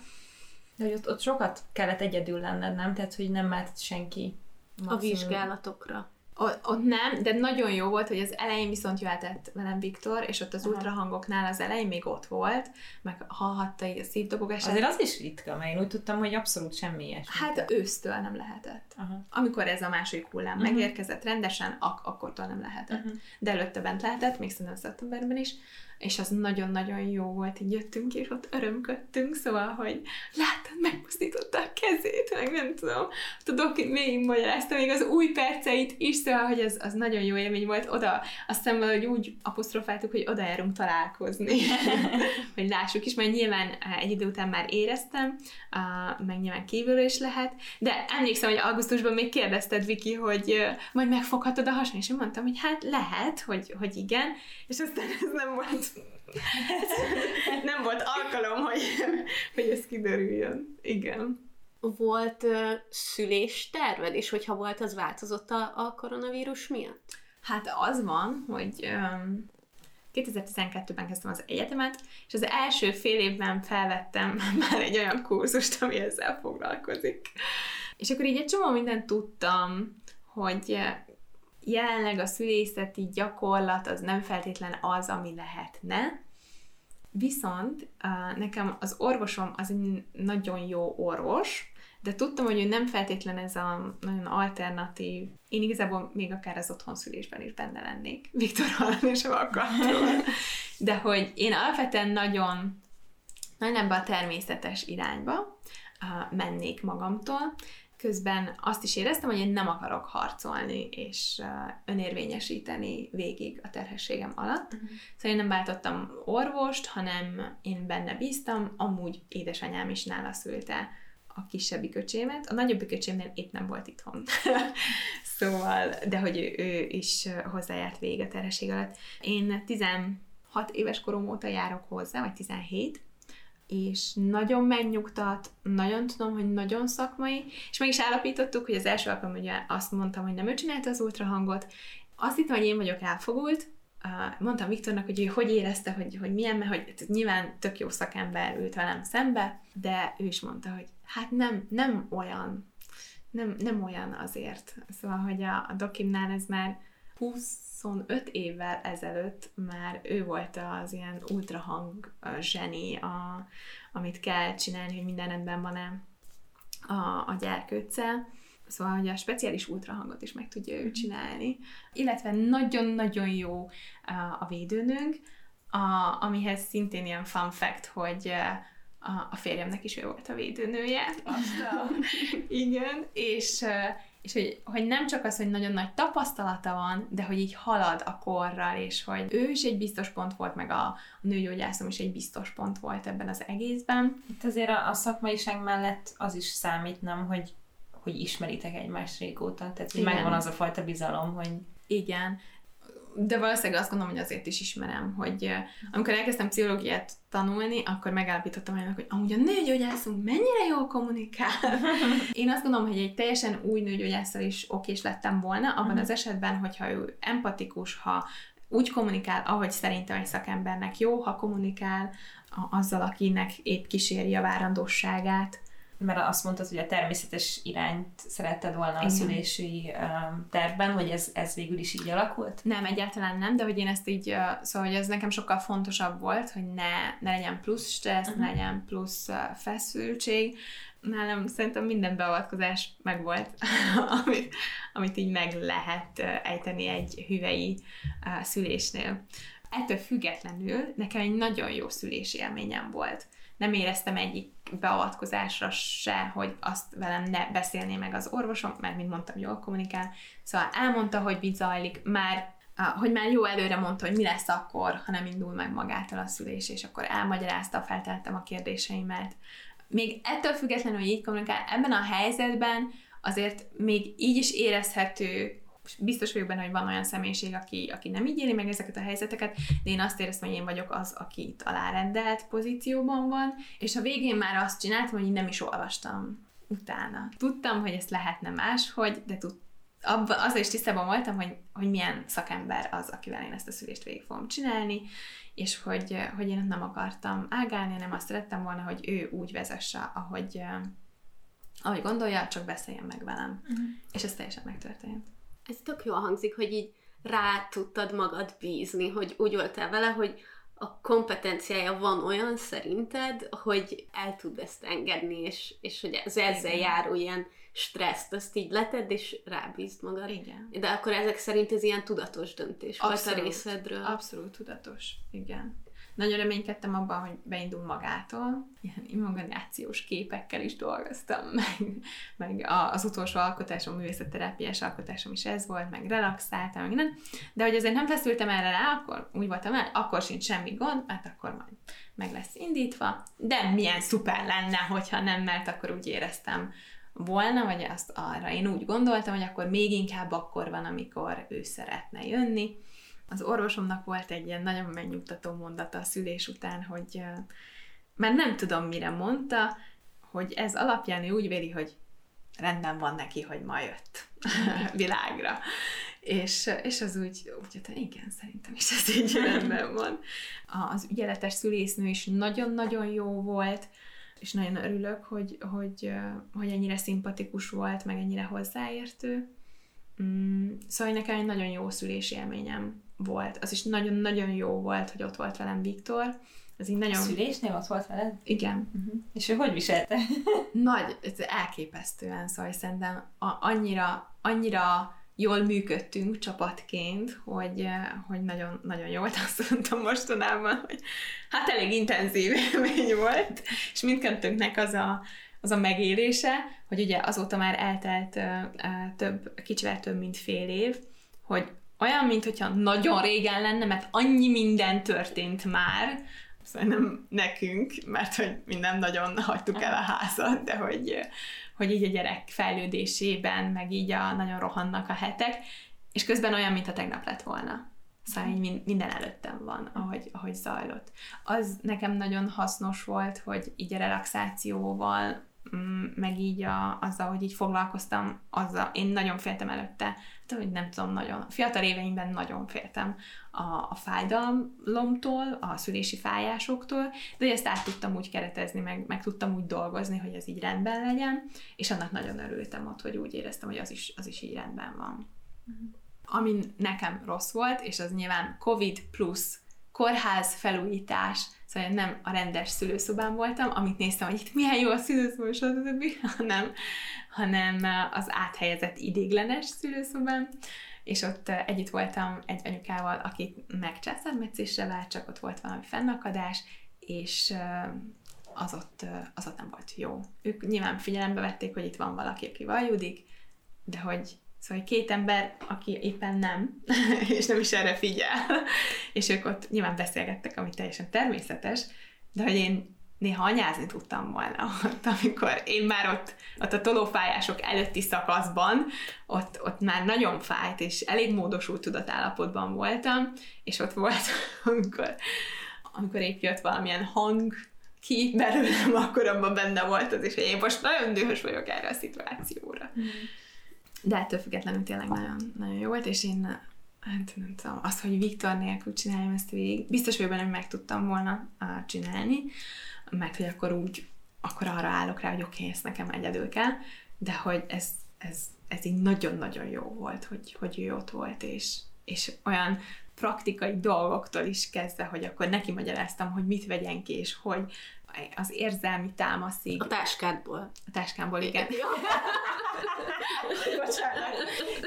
Speaker 2: De hogy ott, ott sokat kellett egyedül lenned, nem? Tehát, hogy nem mehet senki.
Speaker 3: Maximum. A vizsgálatokra.
Speaker 1: Ott nem, de nagyon jó volt, hogy az elején viszont jöhetett velem Viktor, és ott az Aha. ultrahangoknál az elején még ott volt, meg hallhatta így a szívdobogását.
Speaker 2: Azért az is ritka, mert én úgy tudtam, hogy abszolút semmi ilyesmi.
Speaker 1: Hát ősztől nem lehetett. Aha. Amikor ez a második hullám uh-huh. megérkezett rendesen, ak- akkortól nem lehetett. Uh-huh. De előtte bent lehetett, még szerintem szeptemberben is, és az nagyon-nagyon jó volt, így jöttünk, és ott örömködtünk, szóval, hogy láttad, megmozdította a kezét, meg nem tudom, tudok, még magyarázta még az új perceit is, szóval, hogy az, az nagyon jó élmény volt. Oda, aztán valahogy úgy apostrofáltuk, hogy oda járunk találkozni, hogy lássuk is, mert nyilván eh, egy idő után már éreztem, meg nyilván kívülről is lehet, de emlékszem, hogy augusztusban még kérdezted, Viki, hogy uh, majd megfoghatod a hason, és én mondtam, hogy hát lehet, hogy, hogy igen, és aztán ez nem volt nem volt alkalom, hogy, hogy ez kiderüljön. Igen.
Speaker 3: Volt uh, szülésterved, és hogyha volt, az változott a, a koronavírus miatt?
Speaker 1: Hát az van, hogy um, 2012-ben kezdtem az egyetemet, és az első fél évben felvettem már egy olyan kurzust, ami ezzel foglalkozik. És akkor így egy csomó mindent tudtam, hogy jelenleg a szülészeti gyakorlat az nem feltétlen az, ami lehetne, viszont nekem az orvosom az egy nagyon jó orvos, de tudtam, hogy ő nem feltétlen ez a nagyon alternatív, én igazából még akár az otthonszülésben is benne lennék, Viktor hallani sem akartam. De hogy én alapvetően nagyon, nagyon ebbe a természetes irányba mennék magamtól, közben azt is éreztem, hogy én nem akarok harcolni és önérvényesíteni végig a terhességem alatt. Uh-huh. Szóval én nem váltottam orvost, hanem én benne bíztam, amúgy édesanyám is nála szülte a kisebbik öcsémet. A nagyobbik öcsémnél épp nem volt itthon. szóval, de hogy ő, ő is hozzájárt végig a terhesség alatt. Én 16 éves korom óta járok hozzá, vagy 17, és nagyon megnyugtat, nagyon tudom, hogy nagyon szakmai, és meg is állapítottuk, hogy az első alkalom ugye azt mondtam, hogy nem ő csinálta az ultrahangot, azt hittem, hogy én vagyok elfogult, mondtam Viktornak, hogy ő hogy érezte, hogy, hogy milyen, mert hogy nyilván tök jó szakember ült velem szembe, de ő is mondta, hogy hát nem, nem olyan, nem, nem olyan azért. Szóval, hogy a, a dokimnál ez már 25 évvel ezelőtt már ő volt az ilyen ultrahang zseni, a, amit kell csinálni, hogy minden rendben van-e a, a gyerkőccel. Szóval, hogy a speciális ultrahangot is meg tudja ő mhm. csinálni. Illetve nagyon-nagyon jó a védőnünk, a, amihez szintén ilyen fun fact, hogy a, a férjemnek is ő volt a védőnője. Igen, és és hogy, hogy nem csak az, hogy nagyon nagy tapasztalata van, de hogy így halad a korral, és hogy ő is egy biztos pont volt, meg a, a nőgyógyászom is egy biztos pont volt ebben az egészben.
Speaker 2: Itt azért a, a szakmaiság mellett az is számít, nem, hogy, hogy ismeritek egymást régóta, tehát hogy megvan az a fajta bizalom, hogy...
Speaker 1: Igen, de valószínűleg azt gondolom, hogy azért is ismerem, hogy amikor elkezdtem pszichológiát tanulni, akkor megállapítottam olyanok, hogy amúgy a nőgyógyászunk mennyire jól kommunikál. Én azt gondolom, hogy egy teljesen új nőgyógyászal is okés lettem volna, abban uh-huh. az esetben, hogyha ő empatikus, ha úgy kommunikál, ahogy szerintem egy szakembernek jó, ha kommunikál azzal, akinek épp kíséri a várandosságát,
Speaker 2: mert azt mondtad, hogy a természetes irányt szeretted volna Igen. a szülési tervben, hogy ez, ez végül is így alakult?
Speaker 1: Nem, egyáltalán nem, de hogy én ezt így, szóval hogy ez nekem sokkal fontosabb volt, hogy ne, ne legyen plusz stressz, uh-huh. ne legyen plusz feszültség, nálam szerintem minden beavatkozás megvolt, amit, amit így meg lehet ejteni egy hüvei szülésnél. Ettől függetlenül nekem egy nagyon jó szülési élményem volt. Nem éreztem egyik beavatkozásra se, hogy azt velem ne beszélné meg az orvosom, mert, mint mondtam, jól kommunikál. Szóval elmondta, hogy mit zajlik, már hogy már jó előre mondta, hogy mi lesz akkor, ha nem indul meg magától a szülés, és akkor elmagyarázta, felteltem a kérdéseimet, még ettől függetlenül, hogy így kommunikál, ebben a helyzetben azért még így is érezhető, biztos vagyok benne, hogy van olyan személyiség, aki, aki nem így éli meg ezeket a helyzeteket, de én azt éreztem, hogy én vagyok az, aki itt alárendelt pozícióban van, és a végén már azt csináltam, hogy nem is olvastam utána. Tudtam, hogy ezt lehetne máshogy, de tud, abba, azzal is tisztában voltam, hogy, hogy milyen szakember az, akivel én ezt a szülést végig fogom csinálni, és hogy, hogy én nem akartam ágálni, hanem azt szerettem volna, hogy ő úgy vezesse, ahogy, ahogy gondolja, csak beszéljen meg velem. Uh-huh. És ez teljesen megtörtént.
Speaker 3: Ez tök jól hangzik, hogy így rá tudtad magad bízni, hogy úgy voltál vele, hogy a kompetenciája van olyan szerinted, hogy el tud ezt engedni, és, és hogy ez ezzel járó ilyen stresszt, azt így leted, és rábízd magad.
Speaker 1: Igen.
Speaker 3: De akkor ezek szerint ez ilyen tudatos döntés abszolút, volt a részedről.
Speaker 1: Abszolút tudatos, igen. Nagyon reménykedtem abban, hogy beindul magától. Ilyen imaginációs képekkel is dolgoztam, meg, meg az utolsó alkotásom, művészetterápiás alkotásom is ez volt, meg relaxáltam, meg nem. De hogy azért nem feszültem erre rá, akkor úgy voltam el, akkor sincs semmi gond, mert akkor majd meg lesz indítva. De milyen szuper lenne, hogyha nem, mert akkor úgy éreztem, volna, vagy azt arra én úgy gondoltam, hogy akkor még inkább akkor van, amikor ő szeretne jönni. Az orvosomnak volt egy ilyen nagyon megnyugtató mondata a szülés után, hogy mert nem tudom, mire mondta, hogy ez alapján ő úgy véli, hogy rendben van neki, hogy ma jött világra. És, és az úgy, úgy hogy igen, szerintem is ez így rendben van. Az ügyeletes szülésznő is nagyon-nagyon jó volt, és nagyon örülök, hogy, hogy, hogy ennyire szimpatikus volt, meg ennyire hozzáértő. Mm, szóval nekem egy nagyon jó szülési élményem volt. Az is nagyon-nagyon jó volt, hogy ott volt velem Viktor.
Speaker 2: Ez így nagyon... A szülésnél ott volt veled?
Speaker 1: Igen.
Speaker 2: Uh-huh. És ő hogy viselte?
Speaker 1: Nagy, ez elképesztően, szóval szerintem a, annyira, annyira jól működtünk csapatként, hogy, hogy nagyon, nagyon jó volt, azt mondtam mostanában, hogy hát elég intenzív élmény volt, és mindkettőnknek az a, az a megélése, hogy ugye azóta már eltelt több, kicsivel több, mint fél év, hogy olyan, mintha nagyon régen lenne, mert annyi minden történt már, szóval nem nekünk, mert hogy mi nem nagyon hagytuk el a házat, de hogy, hogy így a gyerek fejlődésében, meg így a nagyon rohannak a hetek, és közben olyan, mintha tegnap lett volna. Szóval így minden előttem van, ahogy, ahogy zajlott. Az nekem nagyon hasznos volt, hogy így a relaxációval, meg így a, azzal, hogy így foglalkoztam, azzal, én nagyon féltem előtte, de hogy nem tudom, nagyon, fiatal éveimben nagyon féltem a, a fájdalomtól, a szülési fájásoktól, de ezt át tudtam úgy keretezni, meg, meg tudtam úgy dolgozni, hogy ez így rendben legyen, és annak nagyon örültem ott, hogy úgy éreztem, hogy az is, az is így rendben van. Uh-huh. Ami nekem rossz volt, és az nyilván COVID plusz kórház felújítás, szóval nem a rendes szülőszobán voltam, amit néztem, hogy itt milyen jó a szülőszoba, stb., hanem, hanem az áthelyezett idéglenes szülőszobán, és ott együtt voltam egy anyukával, akit meg császármetszésre vált, csak ott volt valami fennakadás, és az ott, az ott nem volt jó. Ők nyilván figyelembe vették, hogy itt van valaki, aki vajudik, de hogy Szóval két ember, aki éppen nem, és nem is erre figyel, és ők ott nyilván beszélgettek, ami teljesen természetes, de hogy én néha anyázni tudtam volna ott, amikor én már ott, ott a tolófájások előtti szakaszban, ott, ott már nagyon fájt, és elég módosult tudatállapotban voltam, és ott volt, amikor, amikor épp jött valamilyen hang ki belőlem, akkor abban benne volt az hogy én most nagyon dühös vagyok erre a szituációra. Mm. De ettől függetlenül tényleg nagyon, nagyon jó volt, és én hát nem tudom, azt, hogy Viktor nélkül csináljam ezt végig, biztos vagyok benne, hogy meg tudtam volna csinálni, mert hogy akkor úgy akkor arra állok rá, hogy oké, okay, ezt nekem egyedül kell, de hogy ez, ez, ez így nagyon-nagyon jó volt, hogy, hogy ő ott volt, és, és olyan praktikai dolgoktól is kezdve, hogy akkor neki magyaráztam, hogy mit vegyen ki, és hogy az érzelmi támaszig.
Speaker 3: A táskádból.
Speaker 1: A táskámból, igen.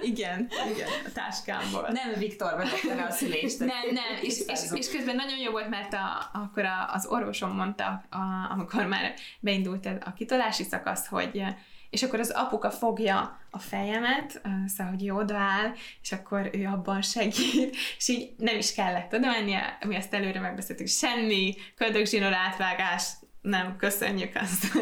Speaker 1: Igen, igen, a táskámból.
Speaker 2: Nem Viktor vezette a szülést.
Speaker 1: Nem, nem, és, és, és, közben nagyon jó volt, mert a, akkor a, az orvosom mondta, a, amikor már beindult a kitolási szakasz, hogy és akkor az apuka fogja a fejemet, szóval, hogy odaáll, és akkor ő abban segít, és így nem is kellett oda mennie, mi ezt előre megbeszéltük, semmi köldögzsinór átvágás, nem, köszönjük azt.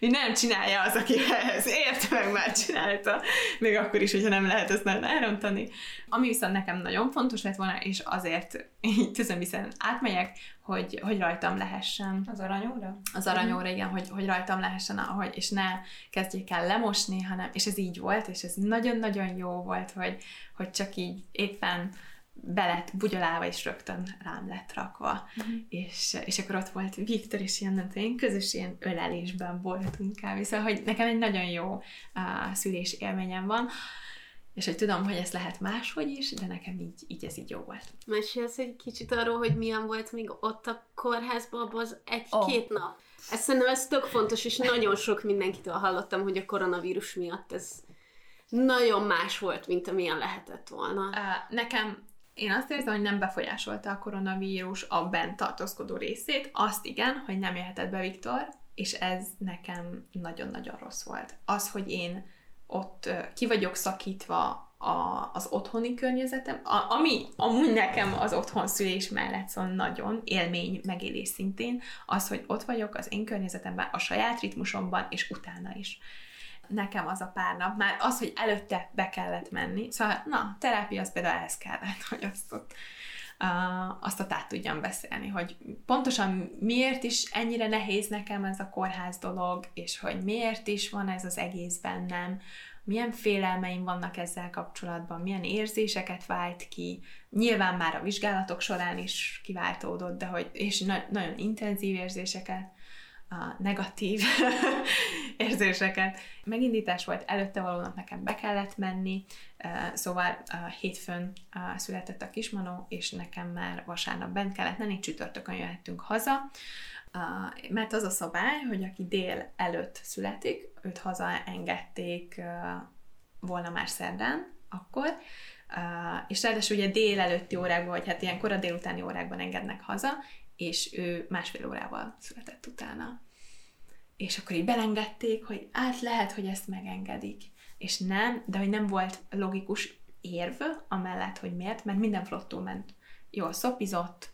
Speaker 1: Mi nem csinálja az, aki ehhez ért, meg már csinálta, még akkor is, hogyha nem lehet ezt nagyon elrontani. Ami viszont nekem nagyon fontos lett volna, és azért így tüzönviszen átmegyek, hogy, hogy rajtam lehessen.
Speaker 2: Az aranyóra?
Speaker 1: Az aranyóra, igen, hogy, hogy rajtam lehessen, ahogy, és ne kezdjék el lemosni, hanem, és ez így volt, és ez nagyon-nagyon jó volt, hogy, hogy csak így éppen be lett bugyolálva, és rögtön rám lett rakva. Uh-huh. És, és akkor ott volt Viktor, és ilyen, nem tudom, közös ilyen ölelésben voltunk kb. Szóval, hogy nekem egy nagyon jó uh, szülés élményem van, és hogy tudom, hogy ez lehet máshogy is, de nekem így, így ez így jó volt.
Speaker 3: Mesélsz egy kicsit arról, hogy milyen volt még ott a kórházban abban az egy-két oh. nap? Ez szerintem ez tök fontos, és nagyon sok mindenkitől hallottam, hogy a koronavírus miatt ez nagyon más volt, mint amilyen lehetett volna. Uh,
Speaker 1: nekem én azt érzem, hogy nem befolyásolta a koronavírus a bent tartózkodó részét. Azt igen, hogy nem jöhetett be Viktor, és ez nekem nagyon-nagyon rossz volt. Az, hogy én ott ki vagyok szakítva a, az otthoni környezetem, a, ami amúgy nekem az otthon szülés mellett szóval nagyon élmény, megélés szintén, az, hogy ott vagyok az én környezetemben, a saját ritmusomban, és utána is nekem az a pár nap, már az, hogy előtte be kellett menni, szóval na, terápia az például ehhez kellett, hogy azt ott uh, azt ott át tudjam beszélni, hogy pontosan miért is ennyire nehéz nekem ez a kórház dolog, és hogy miért is van ez az egész bennem, milyen félelmeim vannak ezzel kapcsolatban, milyen érzéseket vált ki, nyilván már a vizsgálatok során is kiváltódott, de hogy, és na- nagyon intenzív érzéseket, a negatív érzéseket. Megindítás volt, előtte valónak nekem be kellett menni, szóval hétfőn született a kismanó, és nekem már vasárnap bent kellett menni, csütörtökön jöhettünk haza, mert az a szabály, hogy aki dél előtt születik, őt haza engedték volna már szerdán, akkor, és ráadásul ugye dél előtti órákban, vagy hát ilyen kora délutáni órákban engednek haza, és ő másfél órával született utána. És akkor így belengedték, hogy át lehet, hogy ezt megengedik. És nem, de hogy nem volt logikus érv amellett, hogy miért, mert minden flottó ment. Jól szopizott,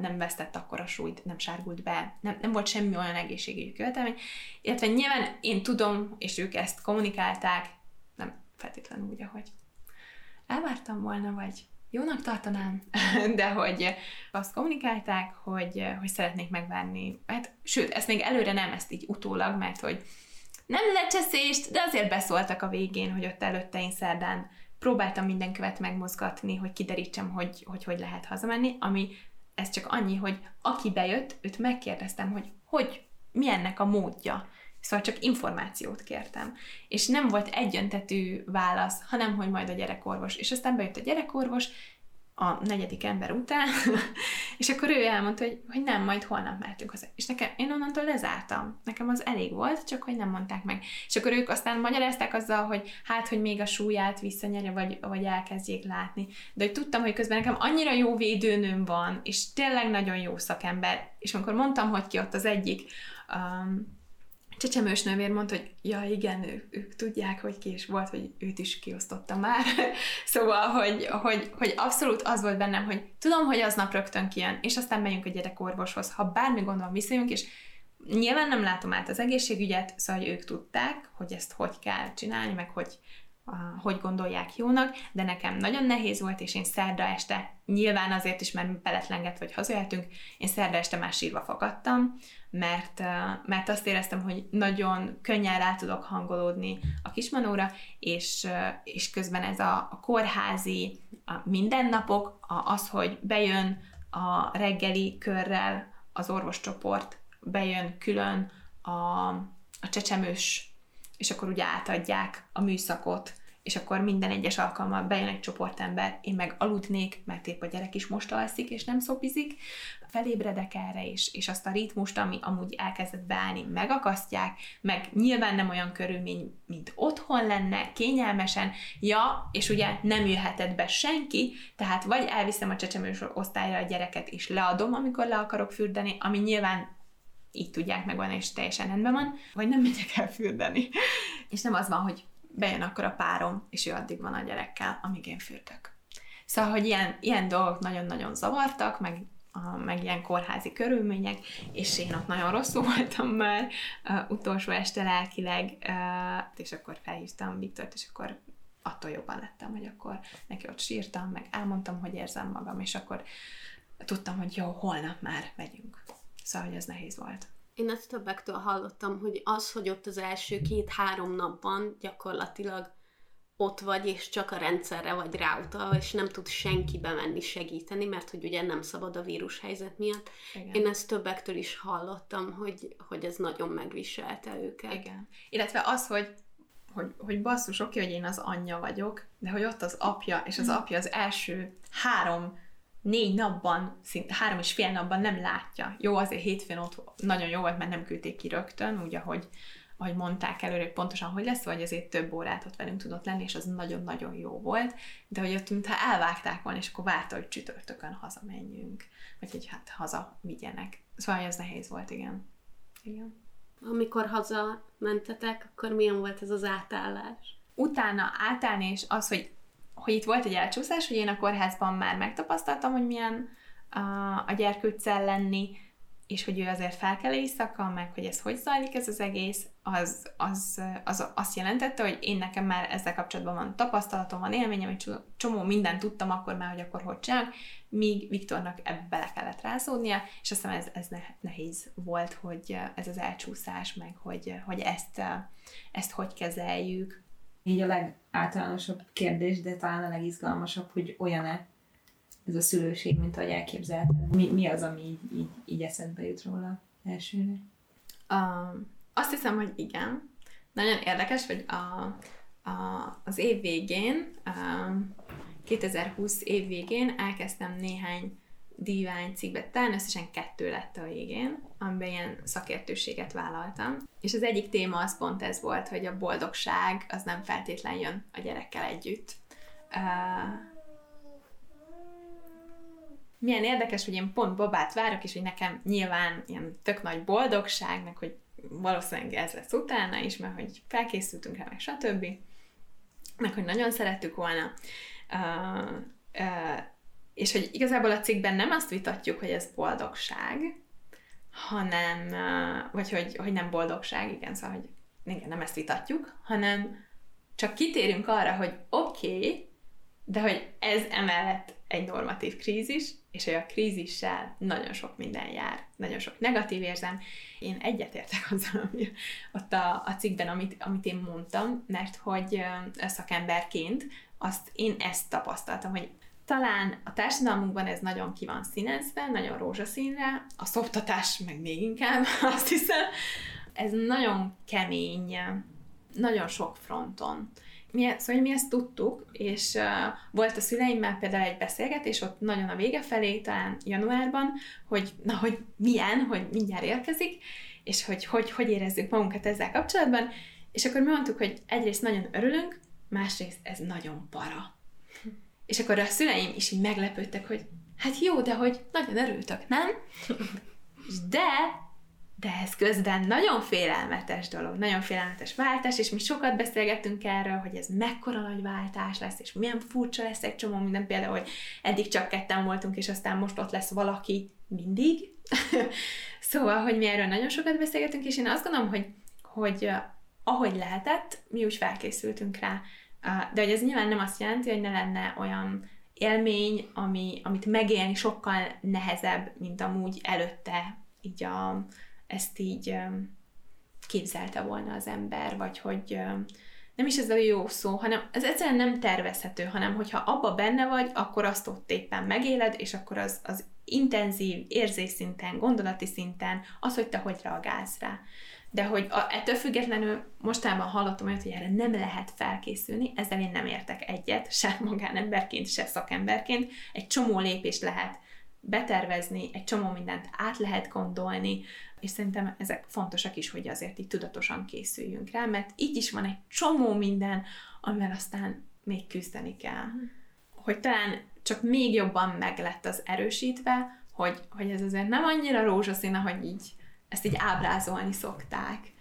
Speaker 1: nem vesztett akkor a súlyt, nem sárgult be, nem, nem volt semmi olyan egészségügyi követelmény. Illetve nyilván én tudom, és ők ezt kommunikálták, nem feltétlenül úgy, ahogy elvártam volna, vagy jónak tartanám, de hogy azt kommunikálták, hogy, hogy szeretnék megvárni. Hát, sőt, ezt még előre nem, ezt így utólag, mert hogy nem lecseszést, de azért beszóltak a végén, hogy ott előtte én szerdán próbáltam minden követ megmozgatni, hogy kiderítsem, hogy, hogy hogy lehet hazamenni, ami ez csak annyi, hogy aki bejött, őt megkérdeztem, hogy hogy, mi ennek a módja. Szóval csak információt kértem. És nem volt egyöntetű válasz, hanem hogy majd a gyerekorvos. És aztán bejött a gyerekorvos, a negyedik ember után, és akkor ő elmondta, hogy, hogy nem, majd holnap mehetünk hozzá. És nekem, én onnantól lezártam. Nekem az elég volt, csak hogy nem mondták meg. És akkor ők aztán magyarázták azzal, hogy hát, hogy még a súlyát visszanyerje, vagy, vagy elkezdjék látni. De hogy tudtam, hogy közben nekem annyira jó védőnőm van, és tényleg nagyon jó szakember, és amikor mondtam, hogy ki ott az egyik um, csecsemős nővér mondta, hogy ja igen, ő, ők tudják, hogy ki is volt, hogy őt is kiosztotta már. szóval, hogy, hogy, hogy abszolút az volt bennem, hogy tudom, hogy aznap rögtön kijön, és aztán megyünk a gyerekorvoshoz. Ha bármi gond van, visszajönk, és nyilván nem látom át az egészségügyet, szóval hogy ők tudták, hogy ezt hogy kell csinálni, meg hogy hogy gondolják jónak, de nekem nagyon nehéz volt, és én szerda este, nyilván azért is, mert beletlenget vagy hazajöttünk, én szerda este már sírva fogadtam, mert, mert azt éreztem, hogy nagyon könnyen rá tudok hangolódni a kismanóra, és, és közben ez a, a kórházi a mindennapok, a, az, hogy bejön a reggeli körrel az orvoscsoport, bejön külön a, a csecsemős, és akkor ugye átadják a műszakot, és akkor minden egyes alkalommal bejön egy csoportember, én meg aludnék, mert épp a gyerek is most alszik, és nem szopizik, felébredek erre, és, és azt a ritmust, ami amúgy elkezdett beállni, megakasztják, meg nyilván nem olyan körülmény, mint otthon lenne, kényelmesen, ja, és ugye nem jöhetett be senki, tehát vagy elviszem a csecsemős osztályra a gyereket, és leadom, amikor le akarok fürdeni, ami nyilván így tudják megoldani, és teljesen rendben van, vagy nem megyek el fürdeni. és nem az van, hogy bejön akkor a párom, és ő addig van a gyerekkel, amíg én fürdök. Szóval, hogy ilyen, ilyen dolgok nagyon-nagyon zavartak, meg, a, meg ilyen kórházi körülmények, és én ott nagyon rosszul voltam már uh, utolsó este lelkileg, és akkor felhívtam Viktort, és akkor attól jobban lettem, hogy akkor neki ott sírtam, meg elmondtam, hogy érzem magam, és akkor tudtam, hogy jó, holnap már megyünk. Szóval, hogy ez nehéz volt.
Speaker 3: Én ezt többektől hallottam, hogy az, hogy ott az első két-három napban gyakorlatilag ott vagy, és csak a rendszerre vagy ráutalva, és nem tud senki bemenni segíteni, mert hogy ugye nem szabad a vírushelyzet miatt. Igen. Én ezt többektől is hallottam, hogy, hogy ez nagyon megviselte őket.
Speaker 1: Igen. Illetve az, hogy hogy, hogy basszus, oké, hogy én az anyja vagyok, de hogy ott az apja, és az mm. apja az első három négy napban, szinte három és fél napban nem látja. Jó, azért hétfőn ott nagyon jó volt, mert nem küldték ki rögtön, úgy, ahogy, ahogy mondták előre, hogy pontosan hogy lesz, vagy azért több órát ott velünk tudott lenni, és az nagyon-nagyon jó volt, de hogy ott mintha elvágták volna, és akkor várta, hogy csütörtökön hazamenjünk, vagy hogy hát haza vigyenek. Szóval ez nehéz volt, igen. Igen.
Speaker 3: Amikor haza mentetek, akkor milyen volt ez az átállás?
Speaker 1: Utána átállni, és az, hogy hogy itt volt egy elcsúszás, hogy én a kórházban már megtapasztaltam, hogy milyen a, a gyerkőccel lenni, és hogy ő azért fel kell éjszaka, meg hogy ez hogy zajlik ez az egész, az, az, az azt jelentette, hogy én nekem már ezzel kapcsolatban van tapasztalatom, van élményem, egy csomó mindent tudtam akkor már, hogy akkor hogy csinálok, míg Viktornak ebbe bele kellett rázódnia, és azt hiszem ez, ez nehéz volt, hogy ez az elcsúszás, meg hogy, hogy ezt, ezt hogy kezeljük,
Speaker 2: így a legáltalánosabb kérdés, de talán a legizgalmasabb, hogy olyan-e ez a szülőség, mint ahogy elképzelted? Mi, mi az, ami így, így, így eszedbe jut róla elsőre?
Speaker 1: Uh, azt hiszem, hogy igen. Nagyon érdekes, hogy a, a, az év végén, uh, 2020 év végén elkezdtem néhány divány cikkbe, talán összesen kettő lett a végén, amiben ilyen szakértőséget vállaltam. És az egyik téma az pont ez volt, hogy a boldogság az nem feltétlen jön a gyerekkel együtt. Uh, milyen érdekes, hogy én pont babát várok, és hogy nekem nyilván ilyen tök nagy boldogság, meg hogy valószínűleg ez lesz utána is, mert hogy felkészültünk rá, meg stb. Meg hogy nagyon szerettük volna. Uh, uh, és hogy igazából a cikkben nem azt vitatjuk, hogy ez boldogság, hanem, vagy hogy, hogy nem boldogság, igen, szóval, hogy igen, nem ezt vitatjuk, hanem csak kitérünk arra, hogy oké, okay, de hogy ez emellett egy normatív krízis, és hogy a krízissel nagyon sok minden jár, nagyon sok negatív érzem. Én egyetértek azzal, ami ott a, a cikkben, amit, amit én mondtam, mert hogy szakemberként azt én ezt tapasztaltam, hogy talán a társadalmunkban ez nagyon ki van színezve, nagyon rózsaszínre, a szoptatás meg még inkább, azt hiszem. Ez nagyon kemény, nagyon sok fronton. Mi, e- szóval mi ezt tudtuk, és uh, volt a szüleimmel például egy beszélgetés, ott nagyon a vége felé, talán januárban, hogy na, hogy milyen, hogy mindjárt érkezik, és hogy hogy, hogy érezzük magunkat ezzel kapcsolatban, és akkor mi mondtuk, hogy egyrészt nagyon örülünk, másrészt ez nagyon para és akkor a szüleim is így meglepődtek, hogy hát jó, de hogy nagyon örültök, nem? De, de ez közben nagyon félelmetes dolog, nagyon félelmetes váltás, és mi sokat beszélgettünk erről, hogy ez mekkora nagy váltás lesz, és milyen furcsa lesz egy csomó minden, például, hogy eddig csak ketten voltunk, és aztán most ott lesz valaki mindig. szóval, hogy mi erről nagyon sokat beszélgettünk, és én azt gondolom, hogy, hogy ahogy lehetett, mi úgy felkészültünk rá. De hogy ez nyilván nem azt jelenti, hogy ne lenne olyan élmény, ami, amit megélni sokkal nehezebb, mint amúgy előtte így a, ezt így képzelte volna az ember, vagy hogy nem is ez a jó szó, hanem ez egyszerűen nem tervezhető, hanem hogyha abba benne vagy, akkor azt ott éppen megéled, és akkor az, az intenzív érzésszinten, gondolati szinten, az, hogy te hogy reagálsz rá. De hogy a, ettől függetlenül mostában hallottam olyat, hogy erre nem lehet felkészülni, ezzel én nem értek egyet, se magánemberként, se szakemberként. Egy csomó lépést lehet betervezni, egy csomó mindent át lehet gondolni, és szerintem ezek fontosak is, hogy azért így tudatosan készüljünk rá, mert így is van egy csomó minden, amivel aztán még küzdeni kell. Hogy talán csak még jobban meg lett az erősítve, hogy, hogy ez azért nem annyira rózsaszín, ahogy így ezt így ábrázolni szokták,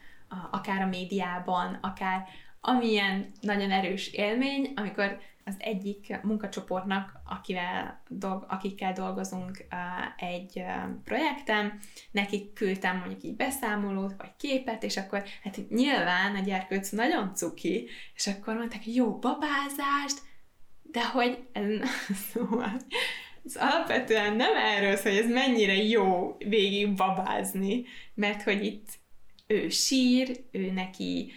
Speaker 1: akár a médiában, akár amilyen nagyon erős élmény, amikor az egyik munkacsoportnak, akivel dolg, akikkel dolgozunk egy projekten, nekik küldtem mondjuk így beszámolót, vagy képet, és akkor hát nyilván a gyerkőc nagyon cuki, és akkor mondták, jó babázást, de hogy ez, szóval, ez alapvetően nem erről hogy ez mennyire jó végig babázni, mert hogy itt ő sír, ő neki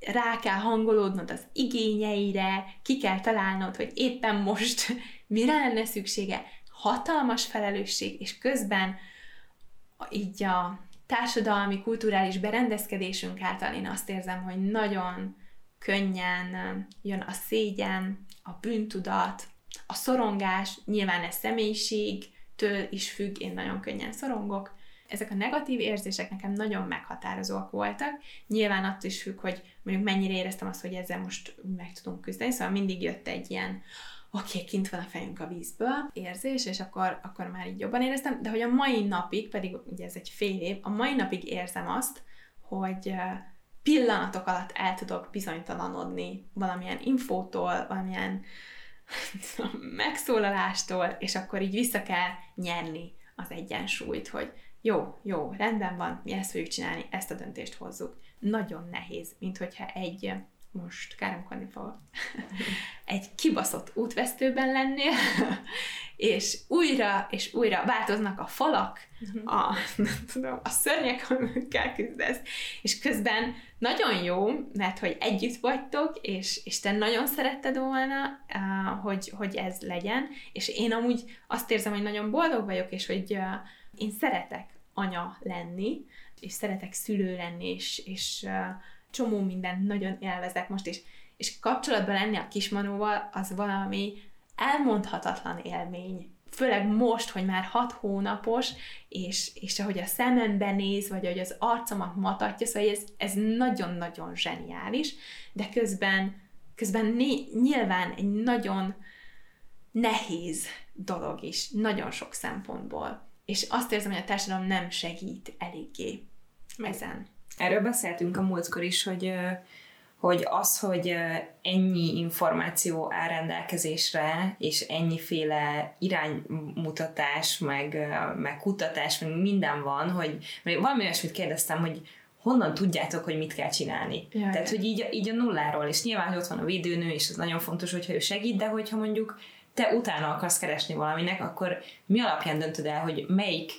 Speaker 1: rá kell hangolódnod az igényeire, ki kell találnod, hogy éppen most mire lenne szüksége, hatalmas felelősség, és közben így a társadalmi, kulturális berendezkedésünk által én azt érzem, hogy nagyon könnyen jön a szégyen, a bűntudat, a szorongás, nyilván ez személyiségtől is függ, én nagyon könnyen szorongok, ezek a negatív érzések nekem nagyon meghatározóak voltak. Nyilván attól is függ, hogy mondjuk mennyire éreztem azt, hogy ezzel most meg tudunk küzdeni, szóval mindig jött egy ilyen oké, okay, kint van a fejünk a vízből érzés, és akkor, akkor már így jobban éreztem, de hogy a mai napig, pedig ugye ez egy fél év, a mai napig érzem azt, hogy pillanatok alatt el tudok bizonytalanodni valamilyen infótól, valamilyen megszólalástól, és akkor így vissza kell nyerni az egyensúlyt, hogy jó, jó, rendben van, mi ezt fogjuk csinálni, ezt a döntést hozzuk. Nagyon nehéz, mint hogyha egy, most káromkodni fogok, egy kibaszott útvesztőben lennél, és újra és újra változnak a falak, mhm. a, tudom, a szörnyek, amikkel küzdesz, és közben nagyon jó, mert hogy együtt vagytok, és, és te nagyon szeretted volna, hogy, hogy ez legyen, és én amúgy azt érzem, hogy nagyon boldog vagyok, és hogy én szeretek anya lenni, és szeretek szülő lenni, és, és csomó mindent nagyon élvezek most, és, és kapcsolatban lenni a kismanóval, az valami elmondhatatlan élmény. Főleg most, hogy már hat hónapos, és, és ahogy a szemembe néz, vagy ahogy az arcomat matatja, szóval ez, ez nagyon-nagyon zseniális, de közben, közben né, nyilván egy nagyon nehéz dolog is, nagyon sok szempontból és azt érzem, hogy a társadalom nem segít eléggé ezen.
Speaker 2: Erről beszéltünk a múltkor is, hogy hogy az, hogy ennyi információ áll rendelkezésre, és ennyiféle iránymutatás, meg, meg kutatás, meg minden van, hogy valami olyasmit kérdeztem, hogy honnan tudjátok, hogy mit kell csinálni. Jaj, Tehát, hogy így, így a nulláról, és nyilván, ott van a védőnő, és ez nagyon fontos, hogyha ő segít, de hogyha mondjuk te utána akarsz keresni valaminek, akkor mi alapján döntöd el, hogy melyik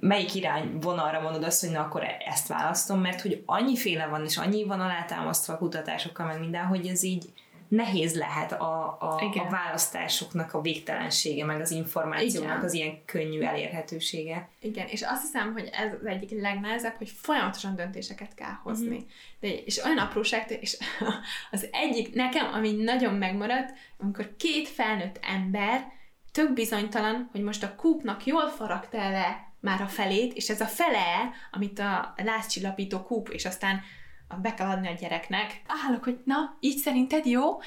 Speaker 2: melyik irány vonalra mondod azt, hogy na akkor ezt választom, mert hogy annyiféle van, és annyi van alátámasztva a kutatásokkal, meg minden, hogy ez így nehéz lehet a, a, a választásoknak a végtelensége, meg az információnak Igen. az ilyen könnyű elérhetősége.
Speaker 1: Igen, és azt hiszem, hogy ez az egyik legnehezebb, hogy folyamatosan döntéseket kell hozni. Mm-hmm. De, és olyan apróság, és az egyik nekem, ami nagyon megmaradt, amikor két felnőtt ember tök bizonytalan, hogy most a kúpnak jól faragta le már a felét, és ez a fele, amit a lázcsillapító kúp, és aztán be kell adni a gyereknek. Állok, hogy na, így szerinted jó?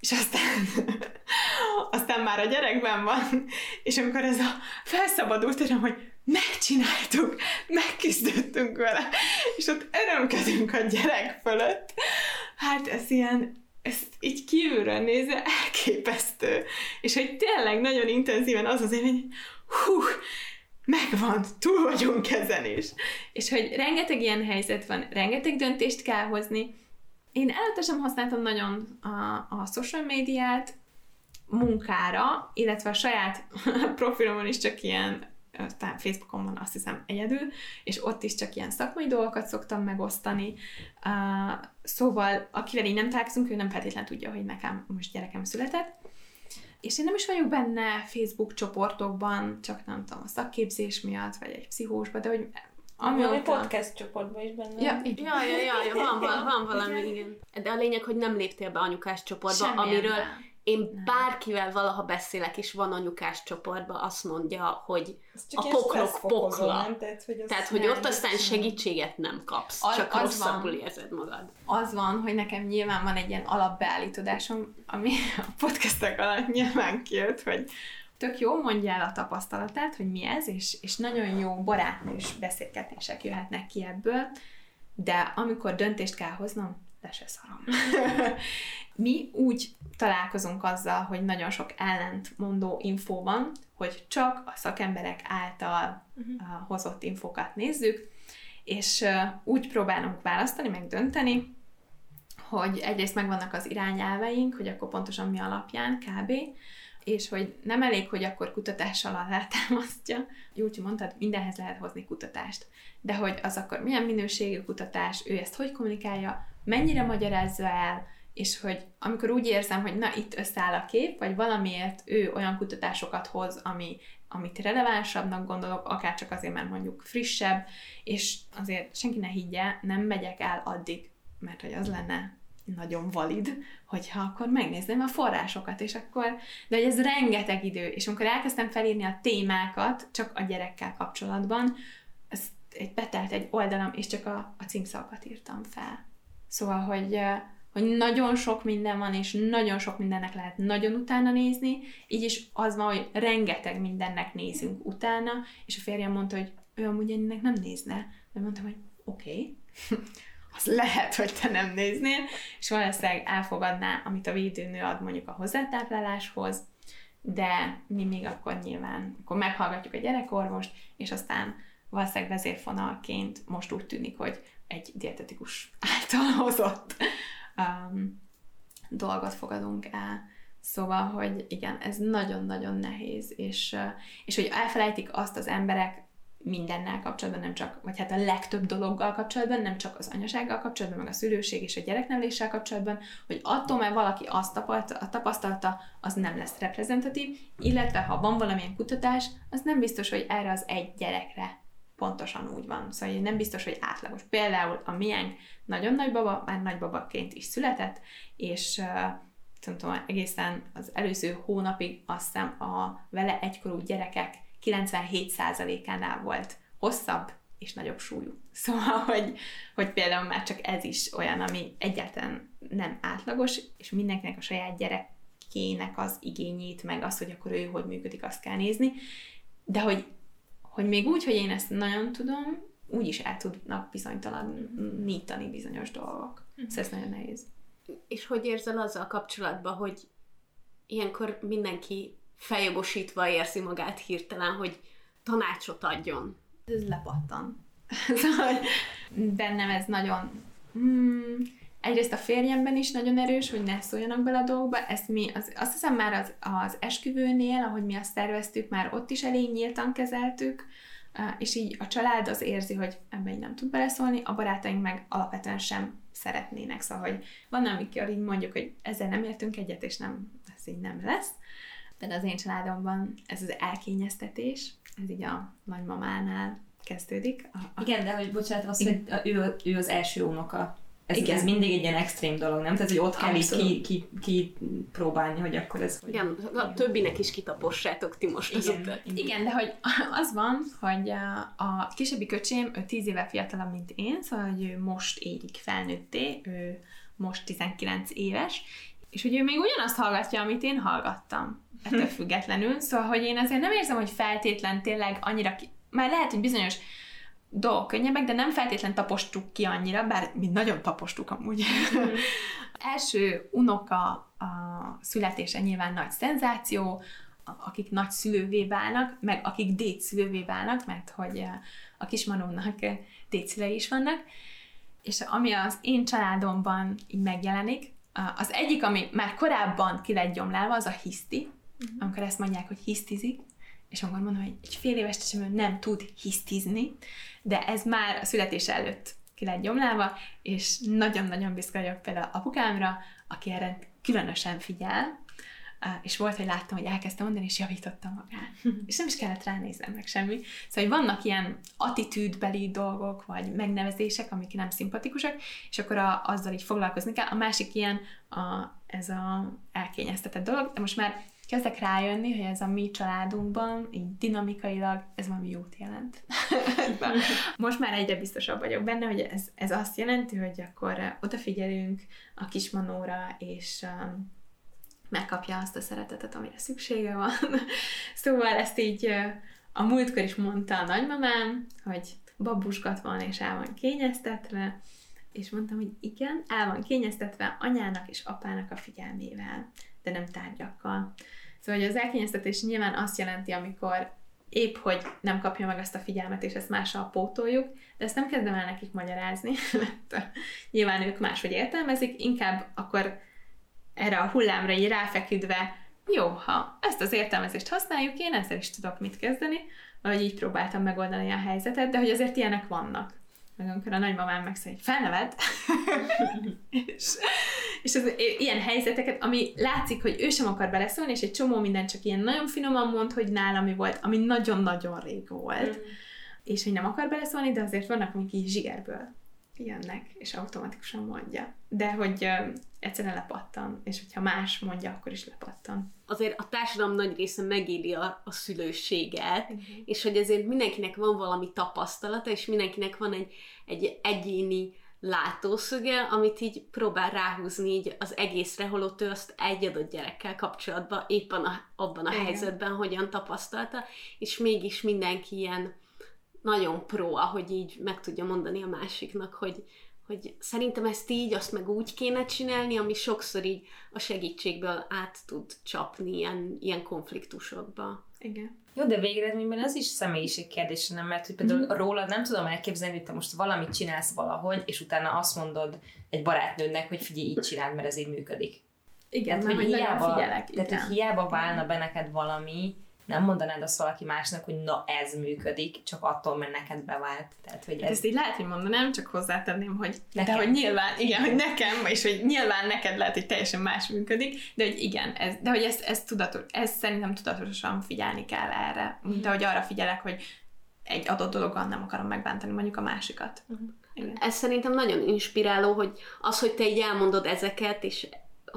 Speaker 1: És aztán, aztán már a gyerekben van, és amikor ez a felszabadult, tudom, hogy megcsináltuk, megküzdöttünk vele, és ott örömkedünk a gyerek fölött. Hát ez ilyen, ezt így kívülről nézve elképesztő. És hogy tényleg nagyon intenzíven az az én, hogy hú, megvan, túl vagyunk ezen is. És hogy rengeteg ilyen helyzet van, rengeteg döntést kell hozni. Én előtte sem használtam nagyon a, a social médiát munkára, illetve a saját profilomon is csak ilyen talán Facebookon van azt hiszem egyedül, és ott is csak ilyen szakmai dolgokat szoktam megosztani. Uh, szóval, akivel így nem találkozunk, ő nem feltétlenül tudja, hogy nekem most gyerekem született és én nem is vagyok benne Facebook csoportokban, csak nem tudom, a szakképzés miatt, vagy egy pszichósban, de hogy
Speaker 2: Ami a podcast csoportban is benne.
Speaker 3: Ja, ja, ja, ja, ja van, van, van valami, igen. De a lényeg, hogy nem léptél be anyukás csoportba, Semmilyen amiről nem. Én bárkivel valaha beszélek, és van anyukás csoportba, azt mondja, hogy a poklok pokla. Nem? Tehát, hogy, Tehát, hogy ott aztán segítséget nem kapsz, az, csak az rosszabbul van, érzed magad.
Speaker 1: Az van, hogy nekem nyilván van egy ilyen alapbeállítódásom, ami a podcastek alatt nyilván kijött, hogy tök jó mondja el a tapasztalatát, hogy mi ez, és, és nagyon jó barátnős beszélgetések jöhetnek ki ebből, de amikor döntést kell hoznom, le se szarom. mi úgy találkozunk azzal, hogy nagyon sok ellentmondó infó van, hogy csak a szakemberek által uh-huh. hozott infokat nézzük, és úgy próbálunk választani, meg dönteni, hogy egyrészt megvannak az irányelveink, hogy akkor pontosan mi alapján kb., és hogy nem elég, hogy akkor kutatással alátámasztja. Júlcsi mondtad, mindenhez lehet hozni kutatást. De hogy az akkor milyen minőségű kutatás, ő ezt hogy kommunikálja, mennyire magyarázza el, és hogy amikor úgy érzem, hogy na itt összeáll a kép, vagy valamiért ő olyan kutatásokat hoz, ami, amit relevánsabbnak gondolok, akár csak azért, mert mondjuk frissebb, és azért senki ne higgye, nem megyek el addig, mert hogy az lenne nagyon valid, hogyha akkor megnézném a forrásokat, és akkor, de hogy ez rengeteg idő, és amikor elkezdtem felírni a témákat, csak a gyerekkel kapcsolatban, ez egy betelt egy oldalam, és csak a, a címszavakat írtam fel. Szóval, hogy, hogy nagyon sok minden van, és nagyon sok mindennek lehet nagyon utána nézni, így is az van, hogy rengeteg mindennek nézünk utána, és a férjem mondta, hogy ő amúgy ennek nem nézne. De mondtam, hogy oké, okay. az lehet, hogy te nem néznél, és valószínűleg elfogadná, amit a védőnő ad mondjuk a hozzátápláláshoz, de mi még akkor nyilván, akkor meghallgatjuk a gyerekorvost, és aztán valószínűleg vezérfonalként most úgy tűnik, hogy egy dietetikus által hozott um, dolgot fogadunk el. Szóval, hogy igen, ez nagyon-nagyon nehéz, és, és hogy elfelejtik azt az emberek, mindennel kapcsolatban, nem csak, vagy hát a legtöbb dologgal kapcsolatban, nem csak az anyasággal kapcsolatban, meg a szülőség és a gyerekneveléssel kapcsolatban, hogy attól, mert valaki azt tapasztalta, az nem lesz reprezentatív, illetve ha van valamilyen kutatás, az nem biztos, hogy erre az egy gyerekre pontosan úgy van. Szóval nem biztos, hogy átlagos. Például a miénk nagyon nagybaba, már nagybabaként is született, és uh, tudom, egészen az előző hónapig azt hiszem a vele egykorú gyerekek 97%-ánál volt hosszabb és nagyobb súlyú. Szóval, hogy, hogy például már csak ez is olyan, ami egyáltalán nem átlagos, és mindenkinek a saját gyerekének az igényét, meg az, hogy akkor ő hogy működik, azt kell nézni. De hogy, hogy még úgy, hogy én ezt nagyon tudom, úgy is el tudnak bizonytalanítani bizonyos dolgok. Szóval ez nagyon nehéz.
Speaker 3: És hogy érzel azzal kapcsolatban, hogy ilyenkor mindenki feljogosítva érzi magát hirtelen, hogy tanácsot adjon.
Speaker 1: Ez lepattan. szóval bennem ez nagyon... Hmm, egyrészt a férjemben is nagyon erős, hogy ne szóljanak bele a dolgokba. Ezt mi, az, azt hiszem már az, az esküvőnél, ahogy mi azt terveztük, már ott is elég nyíltan kezeltük, és így a család az érzi, hogy ebben nem tud beleszólni, a barátaink meg alapvetően sem szeretnének, szóval, hogy van, amikor így mondjuk, hogy ezzel nem értünk egyet, és nem, ez így nem lesz, de az én családomban ez az elkényeztetés, ez így a nagymamánál kezdődik. A,
Speaker 2: a... Igen, de hogy bocsánat, az, hogy ő, ő az első unoka. Ez, Igen. ez mindig egy ilyen extrém dolog, nem? Tehát, hogy ott kell így ki, ki, ki, próbálni, hogy akkor ez...
Speaker 3: Hogy... Igen, a többinek is kitapossátok ti most
Speaker 1: Igen. azután. Igen, de hogy az van, hogy a, a kisebbi köcsém, ő tíz éve fiatalabb, mint én, szóval, hogy ő most érik felnőtté, ő most 19 éves, és hogy ő még ugyanazt hallgatja, amit én hallgattam ettől függetlenül, szóval, hogy én azért nem érzem, hogy feltétlen tényleg annyira, ki... már lehet, hogy bizonyos dolgok könnyebbek, de nem feltétlen tapostuk ki annyira, bár mi nagyon tapostuk amúgy. Mm. Első unoka a születése nyilván nagy szenzáció, akik nagy szülővé válnak, meg akik dédszülővé válnak, mert hogy a kismanónak dédszülei is vannak, és ami az én családomban így megjelenik, az egyik, ami már korábban ki lett gyomlálva, az a hiszti, uh-huh. amikor ezt mondják, hogy hisztizik, és akkor mondom, hogy egy fél éves tesem nem tud hisztizni, de ez már a születés előtt ki lett gyomlálva, és nagyon-nagyon büszke vagyok például apukámra, aki erre különösen figyel, és volt, hogy láttam, hogy elkezdte mondani, és javította magát. és nem is kellett ránéznem meg semmi. Szóval, hogy vannak ilyen attitűdbeli dolgok, vagy megnevezések, amik nem szimpatikusak, és akkor a, azzal így foglalkozni kell. A másik ilyen a, ez a elkényeztetett dolog, de most már kezdek rájönni, hogy ez a mi családunkban, így dinamikailag, ez valami jót jelent. Most már egyre biztosabb vagyok benne, hogy ez, ez azt jelenti, hogy akkor odafigyelünk a kismanóra, és um, megkapja azt a szeretetet, amire szüksége van. szóval ezt így a múltkor is mondta a nagymamám, hogy babusgat van, és el van kényeztetve, és mondtam, hogy igen, el van kényeztetve anyának és apának a figyelmével, de nem tárgyakkal. Szóval hogy az elkényeztetés nyilván azt jelenti, amikor épp, hogy nem kapja meg azt a figyelmet, és ezt mással pótoljuk, de ezt nem kezdem el nekik magyarázni, mert nyilván ők máshogy értelmezik, inkább akkor erre a hullámra így ráfeküdve, jó, ha ezt az értelmezést használjuk, én ezzel is tudok mit kezdeni, vagy így próbáltam megoldani a helyzetet, de hogy azért ilyenek vannak. Meg amikor a nagymamám megszól, hogy felneved, és, és az ilyen helyzeteket, ami látszik, hogy ő sem akar beleszólni, és egy csomó minden csak ilyen nagyon finoman mond, hogy nálam mi volt, ami nagyon-nagyon rég volt, mm. és hogy nem akar beleszólni, de azért vannak, amik így zsigerből jönnek, és automatikusan mondja. De hogy egyszerűen lepattan, és hogyha más mondja, akkor is lepattan.
Speaker 3: Azért a társadalom nagy része megéli a, a szülőséget, uh-huh. és hogy ezért mindenkinek van valami tapasztalata, és mindenkinek van egy, egy egyéni látószöge, amit így próbál ráhúzni így az egészre, holott ő azt egy adott gyerekkel kapcsolatban éppen a, abban a Igen. helyzetben hogyan tapasztalta, és mégis mindenki ilyen nagyon pro, ahogy így meg tudja mondani a másiknak, hogy, hogy szerintem ezt így, azt meg úgy kéne csinálni, ami sokszor így a segítségből át tud csapni ilyen, ilyen konfliktusokba.
Speaker 1: Igen.
Speaker 2: Jó, de végeredményben ez is személyiség kérdése, nem? Mert hogy például mm-hmm. rólad nem tudom elképzelni, hogy te most valamit csinálsz valahogy, és utána azt mondod egy barátnődnek, hogy figyelj, így csináld, mert ez így működik.
Speaker 1: Igen, tehát, hogy hiába, figyelek.
Speaker 2: Tehát, hogy hiába válna be neked valami, nem mondanád azt valaki másnak, hogy na ez működik, csak attól, mert neked bevált. Tehát, hogy
Speaker 1: ez... Ezt így lehet, hogy mondanám, csak hozzátenném, hogy nekem. de hogy nyilván, igen, hogy nekem, és hogy nyilván neked lehet, hogy teljesen más működik, de hogy igen, ez, de hogy ezt, ezt, tudatos, ezt szerintem tudatosan figyelni kell erre, mint ahogy arra figyelek, hogy egy adott dologgal nem akarom megbántani mondjuk a másikat. Uh-huh.
Speaker 3: Igen. Ez szerintem nagyon inspiráló, hogy az, hogy te így elmondod ezeket, és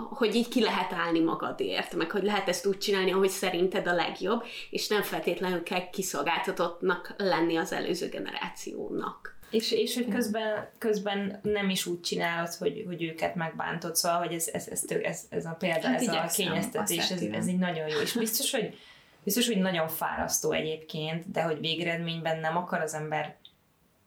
Speaker 3: hogy így ki lehet állni magadért, meg hogy lehet ezt úgy csinálni, ahogy szerinted a legjobb, és nem feltétlenül kell kiszolgáltatottnak lenni az előző generációnak.
Speaker 2: És, és hogy közben, közben nem is úgy csinálod, hogy, hogy őket megbántod, szóval, hogy ez, ez, ez, ez, ez a példa, hát ez a kényeztetés, ez, ez így nagyon jó. És biztos, hogy biztos, hogy nagyon fárasztó egyébként, de hogy végeredményben nem akar az ember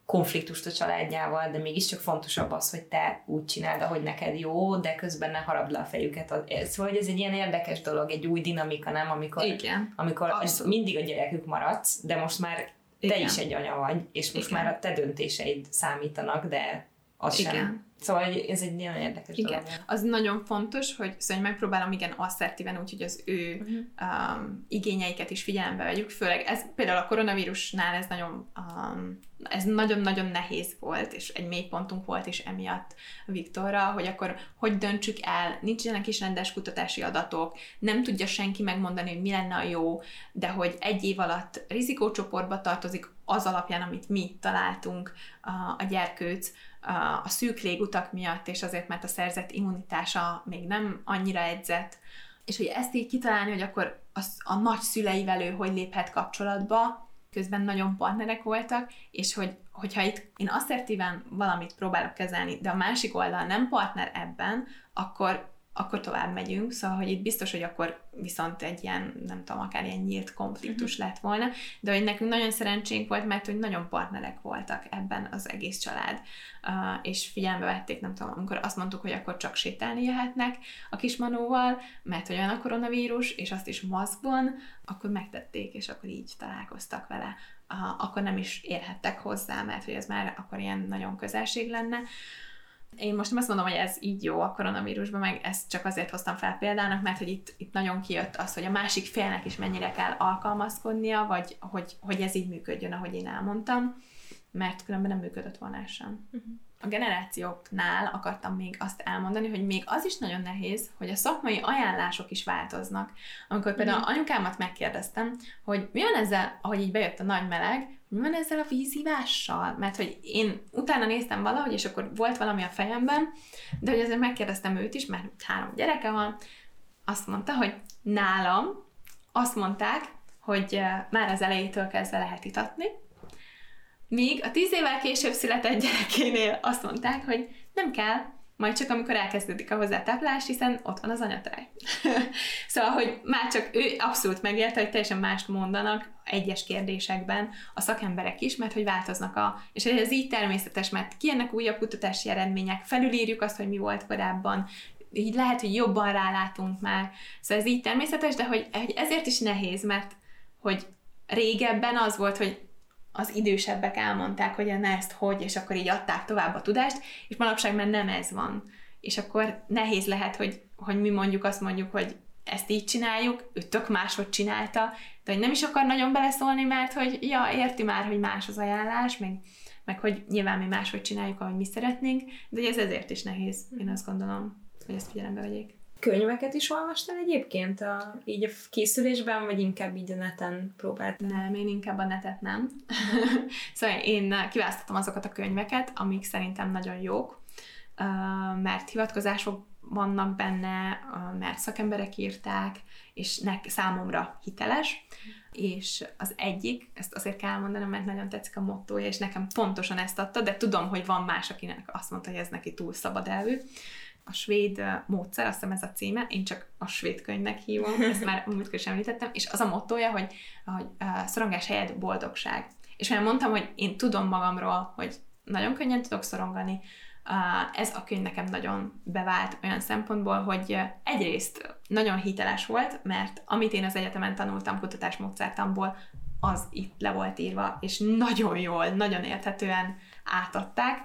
Speaker 2: konfliktust a családjával, de mégiscsak fontosabb az, hogy te úgy csináld, ahogy neked jó, de közben ne harabd le a fejüket. Szóval, hogy ez egy ilyen érdekes dolog, egy új dinamika, nem? Amikor,
Speaker 1: Igen.
Speaker 2: amikor mindig a gyerekük maradsz, de most már te Igen. is egy anya vagy, és most Igen. már a te döntéseid számítanak, de az Igen. sem Szóval ez egy nagyon érdekes
Speaker 1: igen. dolog. Az nagyon fontos, hogy szóval megpróbálom igen asszertíven, úgyhogy az ő uh-huh. um, igényeiket is figyelembe vegyük, főleg ez például a koronavírusnál ez nagyon um, ez nagyon-nagyon nehéz volt, és egy mélypontunk volt is emiatt Viktorra, hogy akkor hogy döntsük el, nincsenek is rendes kutatási adatok, nem tudja senki megmondani, hogy mi lenne a jó, de hogy egy év alatt rizikócsoportba tartozik az alapján, amit mi találtunk a, a gyerkőc, a szűk légutak miatt, és azért, mert a szerzett immunitása még nem annyira edzett, és hogy ezt így kitalálni, hogy akkor az, a nagy szüleivel ő hogy léphet kapcsolatba, közben nagyon partnerek voltak, és hogy, hogyha itt én asszertíven valamit próbálok kezelni, de a másik oldal nem partner ebben, akkor akkor tovább megyünk, szóval, hogy itt biztos, hogy akkor viszont egy ilyen, nem tudom, akár ilyen nyílt konfliktus uh-huh. lett volna, de hogy nekünk nagyon szerencsénk volt, mert hogy nagyon partnerek voltak ebben az egész család, uh, és figyelembe vették, nem tudom, amikor azt mondtuk, hogy akkor csak sétálni jöhetnek a kismanóval, mert hogy olyan a koronavírus, és azt is maszkban, akkor megtették, és akkor így találkoztak vele. Uh, akkor nem is érhettek hozzá, mert hogy ez már akkor ilyen nagyon közelség lenne. Én most nem azt mondom, hogy ez így jó a koronavírusban, meg ezt csak azért hoztam fel példának, mert hogy itt, itt nagyon kijött az, hogy a másik félnek is mennyire kell alkalmazkodnia, vagy hogy, hogy ez így működjön, ahogy én elmondtam, mert különben nem működött volna sem. Uh-huh. a generációknál akartam még azt elmondani, hogy még az is nagyon nehéz, hogy a szakmai ajánlások is változnak. Amikor például mm. anyukámat megkérdeztem, hogy mi van ezzel, ahogy így bejött a nagy meleg, mi van ezzel a vízívással? Mert hogy én utána néztem valahogy, és akkor volt valami a fejemben, de hogy azért megkérdeztem őt is, mert három gyereke van, azt mondta, hogy nálam azt mondták, hogy már az elejétől kezdve lehet itatni, míg a tíz évvel később született gyerekénél azt mondták, hogy nem kell, majd csak amikor elkezdődik a hozzátáplás, hiszen ott van az anyatáj. szóval, hogy már csak ő abszolút megérte, hogy teljesen mást mondanak egyes kérdésekben a szakemberek is, mert hogy változnak a... És ez így természetes, mert kijönnek újabb kutatási eredmények, felülírjuk azt, hogy mi volt korábban, így lehet, hogy jobban rálátunk már. Szóval ez így természetes, de hogy, hogy ezért is nehéz, mert hogy régebben az volt, hogy az idősebbek elmondták, hogy na ezt hogy, és akkor így adták tovább a tudást, és manapság már nem ez van. És akkor nehéz lehet, hogy, hogy mi mondjuk azt mondjuk, hogy ezt így csináljuk, ő tök máshogy csinálta, de hogy nem is akar nagyon beleszólni, mert hogy ja, érti már, hogy más az ajánlás, meg, meg hogy nyilván mi máshogy csináljuk, ahogy mi szeretnénk, de ez ezért is nehéz, én azt gondolom, hogy ezt figyelembe vegyék.
Speaker 2: Könyveket is olvastál egyébként a, így a készülésben, vagy inkább így a neten próbáltál?
Speaker 1: Nem, én inkább a netet nem. szóval én kiválasztottam azokat a könyveket, amik szerintem nagyon jók, mert hivatkozások vannak benne, mert szakemberek írták, és nek, számomra hiteles, és az egyik, ezt azért kell mondanom, mert nagyon tetszik a mottoja, és nekem pontosan ezt adta, de tudom, hogy van más, akinek azt mondta, hogy ez neki túl szabad elvű, a svéd módszer, azt hiszem ez a címe, én csak a svéd könyvnek hívom, ezt már múltkor is említettem, és az a mottoja, hogy, hogy uh, szorongás helyett boldogság. És olyan mondtam, hogy én tudom magamról, hogy nagyon könnyen tudok szorongani, uh, ez a könyv nekem nagyon bevált olyan szempontból, hogy egyrészt nagyon hiteles volt, mert amit én az egyetemen tanultam kutatásmódszertamból, az itt le volt írva, és nagyon jól, nagyon érthetően átadták,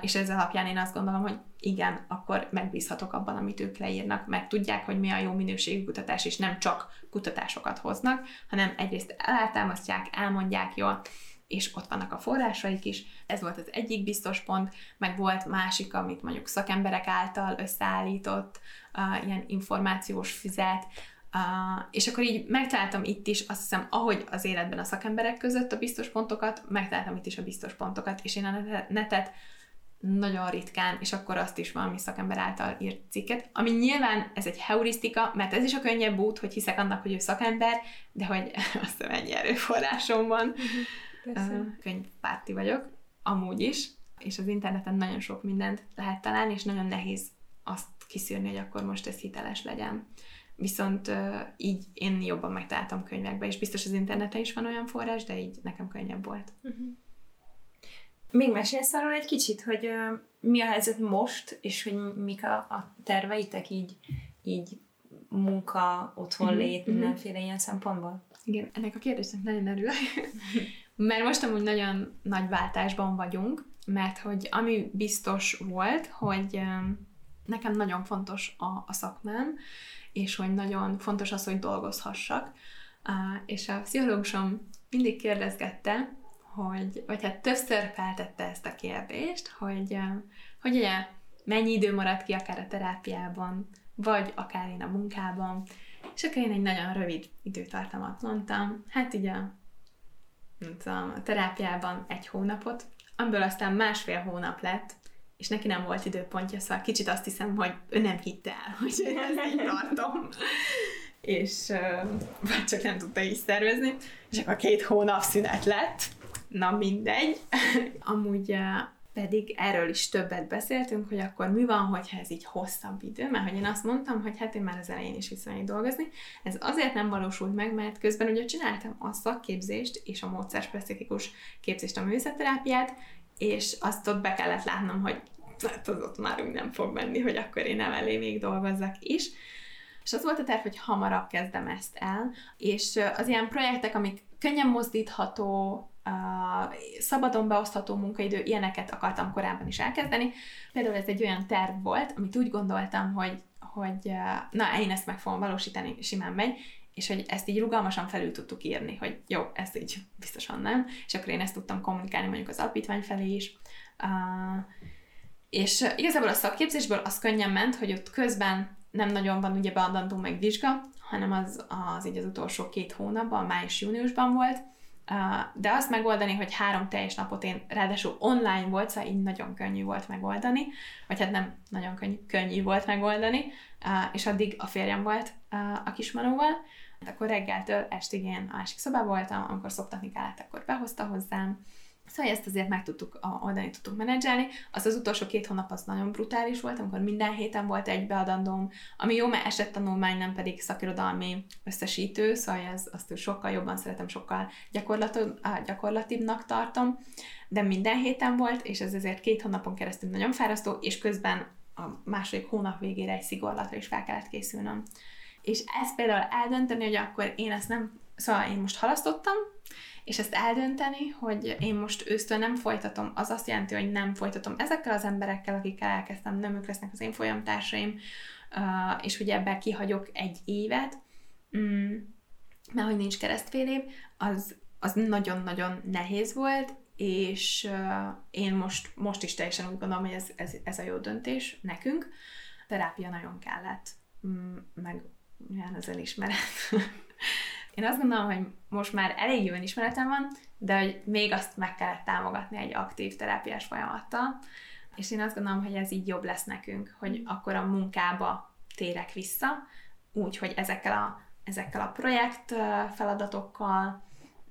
Speaker 1: és ez alapján én azt gondolom, hogy igen, akkor megbízhatok abban, amit ők leírnak, mert tudják, hogy mi a jó minőségű kutatás, és nem csak kutatásokat hoznak, hanem egyrészt eltámasztják, elmondják jól, és ott vannak a forrásaik is. Ez volt az egyik biztos pont, meg volt másik, amit mondjuk szakemberek által összeállított, uh, ilyen információs füzet, Uh, és akkor így megtaláltam itt is, azt hiszem, ahogy az életben a szakemberek között a biztos pontokat, megtaláltam itt is a biztos pontokat, és én a netet nagyon ritkán, és akkor azt is valami szakember által írt cikket, ami nyilván ez egy heurisztika, mert ez is a könnyebb út, hogy hiszek annak, hogy ő szakember, de hogy azt hiszem ennyi erőforrásom van. Uh, könyvpárti vagyok, amúgy is, és az interneten nagyon sok mindent lehet találni, és nagyon nehéz azt kiszűrni, hogy akkor most ez hiteles legyen. Viszont uh, így én jobban megtaláltam könyvekbe, és biztos az interneten is van olyan forrás, de így nekem könnyebb volt. Uh-huh.
Speaker 2: Még mesélsz arról egy kicsit, hogy mi a helyzet most, és hogy mik a, a terveitek így, így munka, otthonlét, mm-hmm. mindenféle ilyen szempontból?
Speaker 1: Igen, ennek a kérdésnek nagyon örülök. mert most amúgy nagyon nagy váltásban vagyunk, mert hogy ami biztos volt, hogy nekem nagyon fontos a, a szakmám, és hogy nagyon fontos az, hogy dolgozhassak. És a pszichológusom mindig kérdezgette, hogy, vagy hát többször feltette ezt a kérdést, hogy, hogy ugye mennyi idő maradt ki akár a terápiában, vagy akár én a munkában, és akkor én egy nagyon rövid időtartamat mondtam, hát ugye nem tudom, a terápiában egy hónapot, amiből aztán másfél hónap lett, és neki nem volt időpontja, szóval kicsit azt hiszem, hogy ő nem hitte el, hogy én ezt így tartom. és vagy csak nem tudta így szervezni, és akkor két hónap szünet lett, na mindegy. Amúgy pedig erről is többet beszéltünk, hogy akkor mi van, hogyha ez így hosszabb idő, mert hogy én azt mondtam, hogy hát én már az elején is visszamegyek dolgozni. Ez azért nem valósult meg, mert közben ugye csináltam a szakképzést és a módszerspecifikus képzést, a műszerterápiát, és azt ott be kellett látnom, hogy hát az ott már úgy nem fog menni, hogy akkor én elé még dolgozzak is. És az volt a terv, hogy hamarabb kezdem ezt el, és az ilyen projektek, amik könnyen mozdítható, szabadon beosztható munkaidő, ilyeneket akartam korábban is elkezdeni. Például ez egy olyan terv volt, amit úgy gondoltam, hogy, hogy na, én ezt meg fogom valósítani, simán megy, és hogy ezt így rugalmasan felül tudtuk írni, hogy jó, ezt így biztosan nem, és akkor én ezt tudtam kommunikálni mondjuk az alapítvány felé is. Uh, és igazából a szakképzésből az könnyen ment, hogy ott közben nem nagyon van ugye beadandó meg vizsga, hanem az, az így az utolsó két hónapban, május-júniusban volt, de azt megoldani, hogy három teljes napot én ráadásul online volt, szóval így nagyon könnyű volt megoldani, vagy hát nem nagyon könnyű, könnyű volt megoldani, és addig a férjem volt a kismanóval, hát akkor reggeltől estig én a másik szobában voltam, amikor szoptatni kellett, akkor behozta hozzám, Szóval ezt azért meg tudtuk oldani, tudtuk menedzselni. Az az utolsó két hónap az nagyon brutális volt, amikor minden héten volt egy beadandóm, ami jó, mert esett tanulmány, nem pedig szakirodalmi összesítő, szóval ez, azt sokkal jobban szeretem, sokkal gyakorlatibbnak tartom, de minden héten volt, és ez azért két hónapon keresztül nagyon fárasztó, és közben a második hónap végére egy szigorlatra is fel kellett készülnöm. És ezt például eldönteni, hogy akkor én ezt nem, szóval én most halasztottam, és ezt eldönteni, hogy én most ősztől nem folytatom, az azt jelenti, hogy nem folytatom ezekkel az emberekkel, akikkel elkezdtem, nem ők lesznek az én folyamtársaim, és hogy ebben kihagyok egy évet, mm, mert hogy nincs keresztfél év, az, az nagyon-nagyon nehéz volt, és én most, most is teljesen úgy gondolom, hogy ez, ez, ez a jó döntés nekünk. Terápia nagyon kellett, mm, meg olyan az elismeret. Én azt gondolom, hogy most már elég jó ismeretem van, de hogy még azt meg kellett támogatni egy aktív terápiás folyamattal, és én azt gondolom, hogy ez így jobb lesz nekünk, hogy akkor a munkába térek vissza, úgy, hogy ezekkel a, ezekkel a projekt feladatokkal,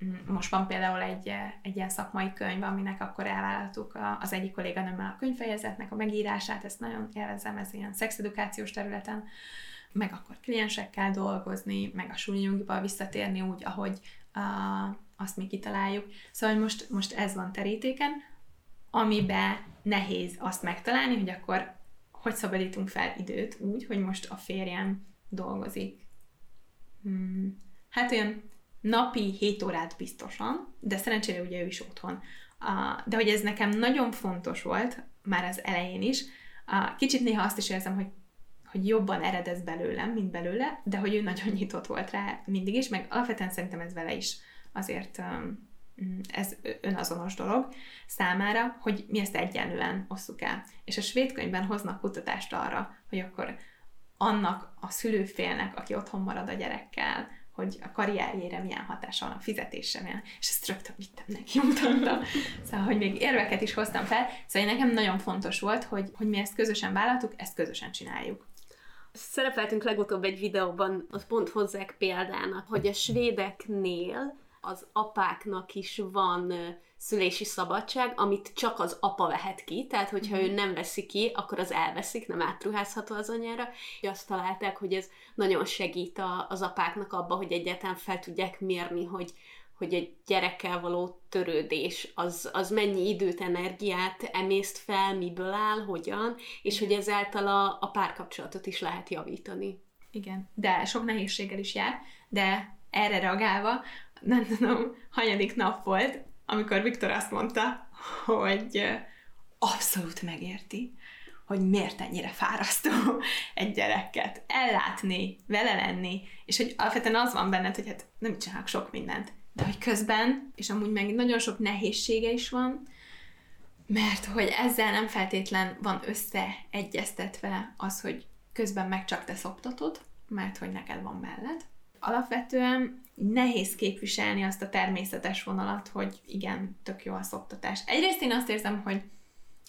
Speaker 1: mm, most van például egy, egy ilyen szakmai könyv, aminek akkor elvállaltuk az egyik kolléganőmmel a könyvfejezetnek a megírását, ezt nagyon élvezem, ez ilyen szexedukációs területen, meg akkor kliensekkel dolgozni, meg a súlynyugiba visszatérni úgy, ahogy uh, azt mi kitaláljuk. Szóval most, most ez van terítéken, amiben nehéz azt megtalálni, hogy akkor hogy szabadítunk fel időt úgy, hogy most a férjem dolgozik. Hmm. Hát olyan napi 7 órát biztosan, de szerencsére ugye ő is otthon. Uh, de hogy ez nekem nagyon fontos volt, már az elején is, uh, kicsit néha azt is érzem, hogy hogy jobban eredez belőlem, mint belőle, de hogy ő nagyon nyitott volt rá mindig is, meg alapvetően szerintem ez vele is azért ez önazonos dolog számára, hogy mi ezt egyenlően osszuk el. És a svéd könyvben hoznak kutatást arra, hogy akkor annak a szülőfélnek, aki otthon marad a gyerekkel, hogy a karrierjére milyen hatása van, a fizetésre milyen, és ezt rögtön vittem neki, mutattam. Szóval, hogy még érveket is hoztam fel. Szóval nekem nagyon fontos volt, hogy, hogy mi ezt közösen vállaltuk, ezt közösen csináljuk.
Speaker 3: Szerepeltünk legutóbb egy videóban, az pont hozzák példának, hogy a svédeknél az apáknak is van szülési szabadság, amit csak az apa vehet ki, tehát hogyha mm. ő nem veszi ki, akkor az elveszik, nem átruházható az anyára. Azt találták, hogy ez nagyon segít az apáknak abba, hogy egyáltalán fel tudják mérni, hogy hogy egy gyerekkel való törődés, az, az mennyi időt, energiát emészt fel, miből áll, hogyan, és hogy ezáltal a, a párkapcsolatot is lehet javítani.
Speaker 1: Igen, de sok nehézséggel is jár, de erre reagálva, nem tudom, hanyadik nap volt, amikor Viktor azt mondta, hogy abszolút megérti, hogy miért ennyire fárasztó egy gyereket. Ellátni, vele lenni, és hogy alapvetően az van benned, hogy hát nem csinálok sok mindent, de hogy közben, és amúgy meg nagyon sok nehézsége is van, mert hogy ezzel nem feltétlen van összeegyeztetve az, hogy közben meg csak te szoptatod, mert hogy neked van mellett. Alapvetően nehéz képviselni azt a természetes vonalat, hogy igen, tök jó a szoptatás. Egyrészt én azt érzem, hogy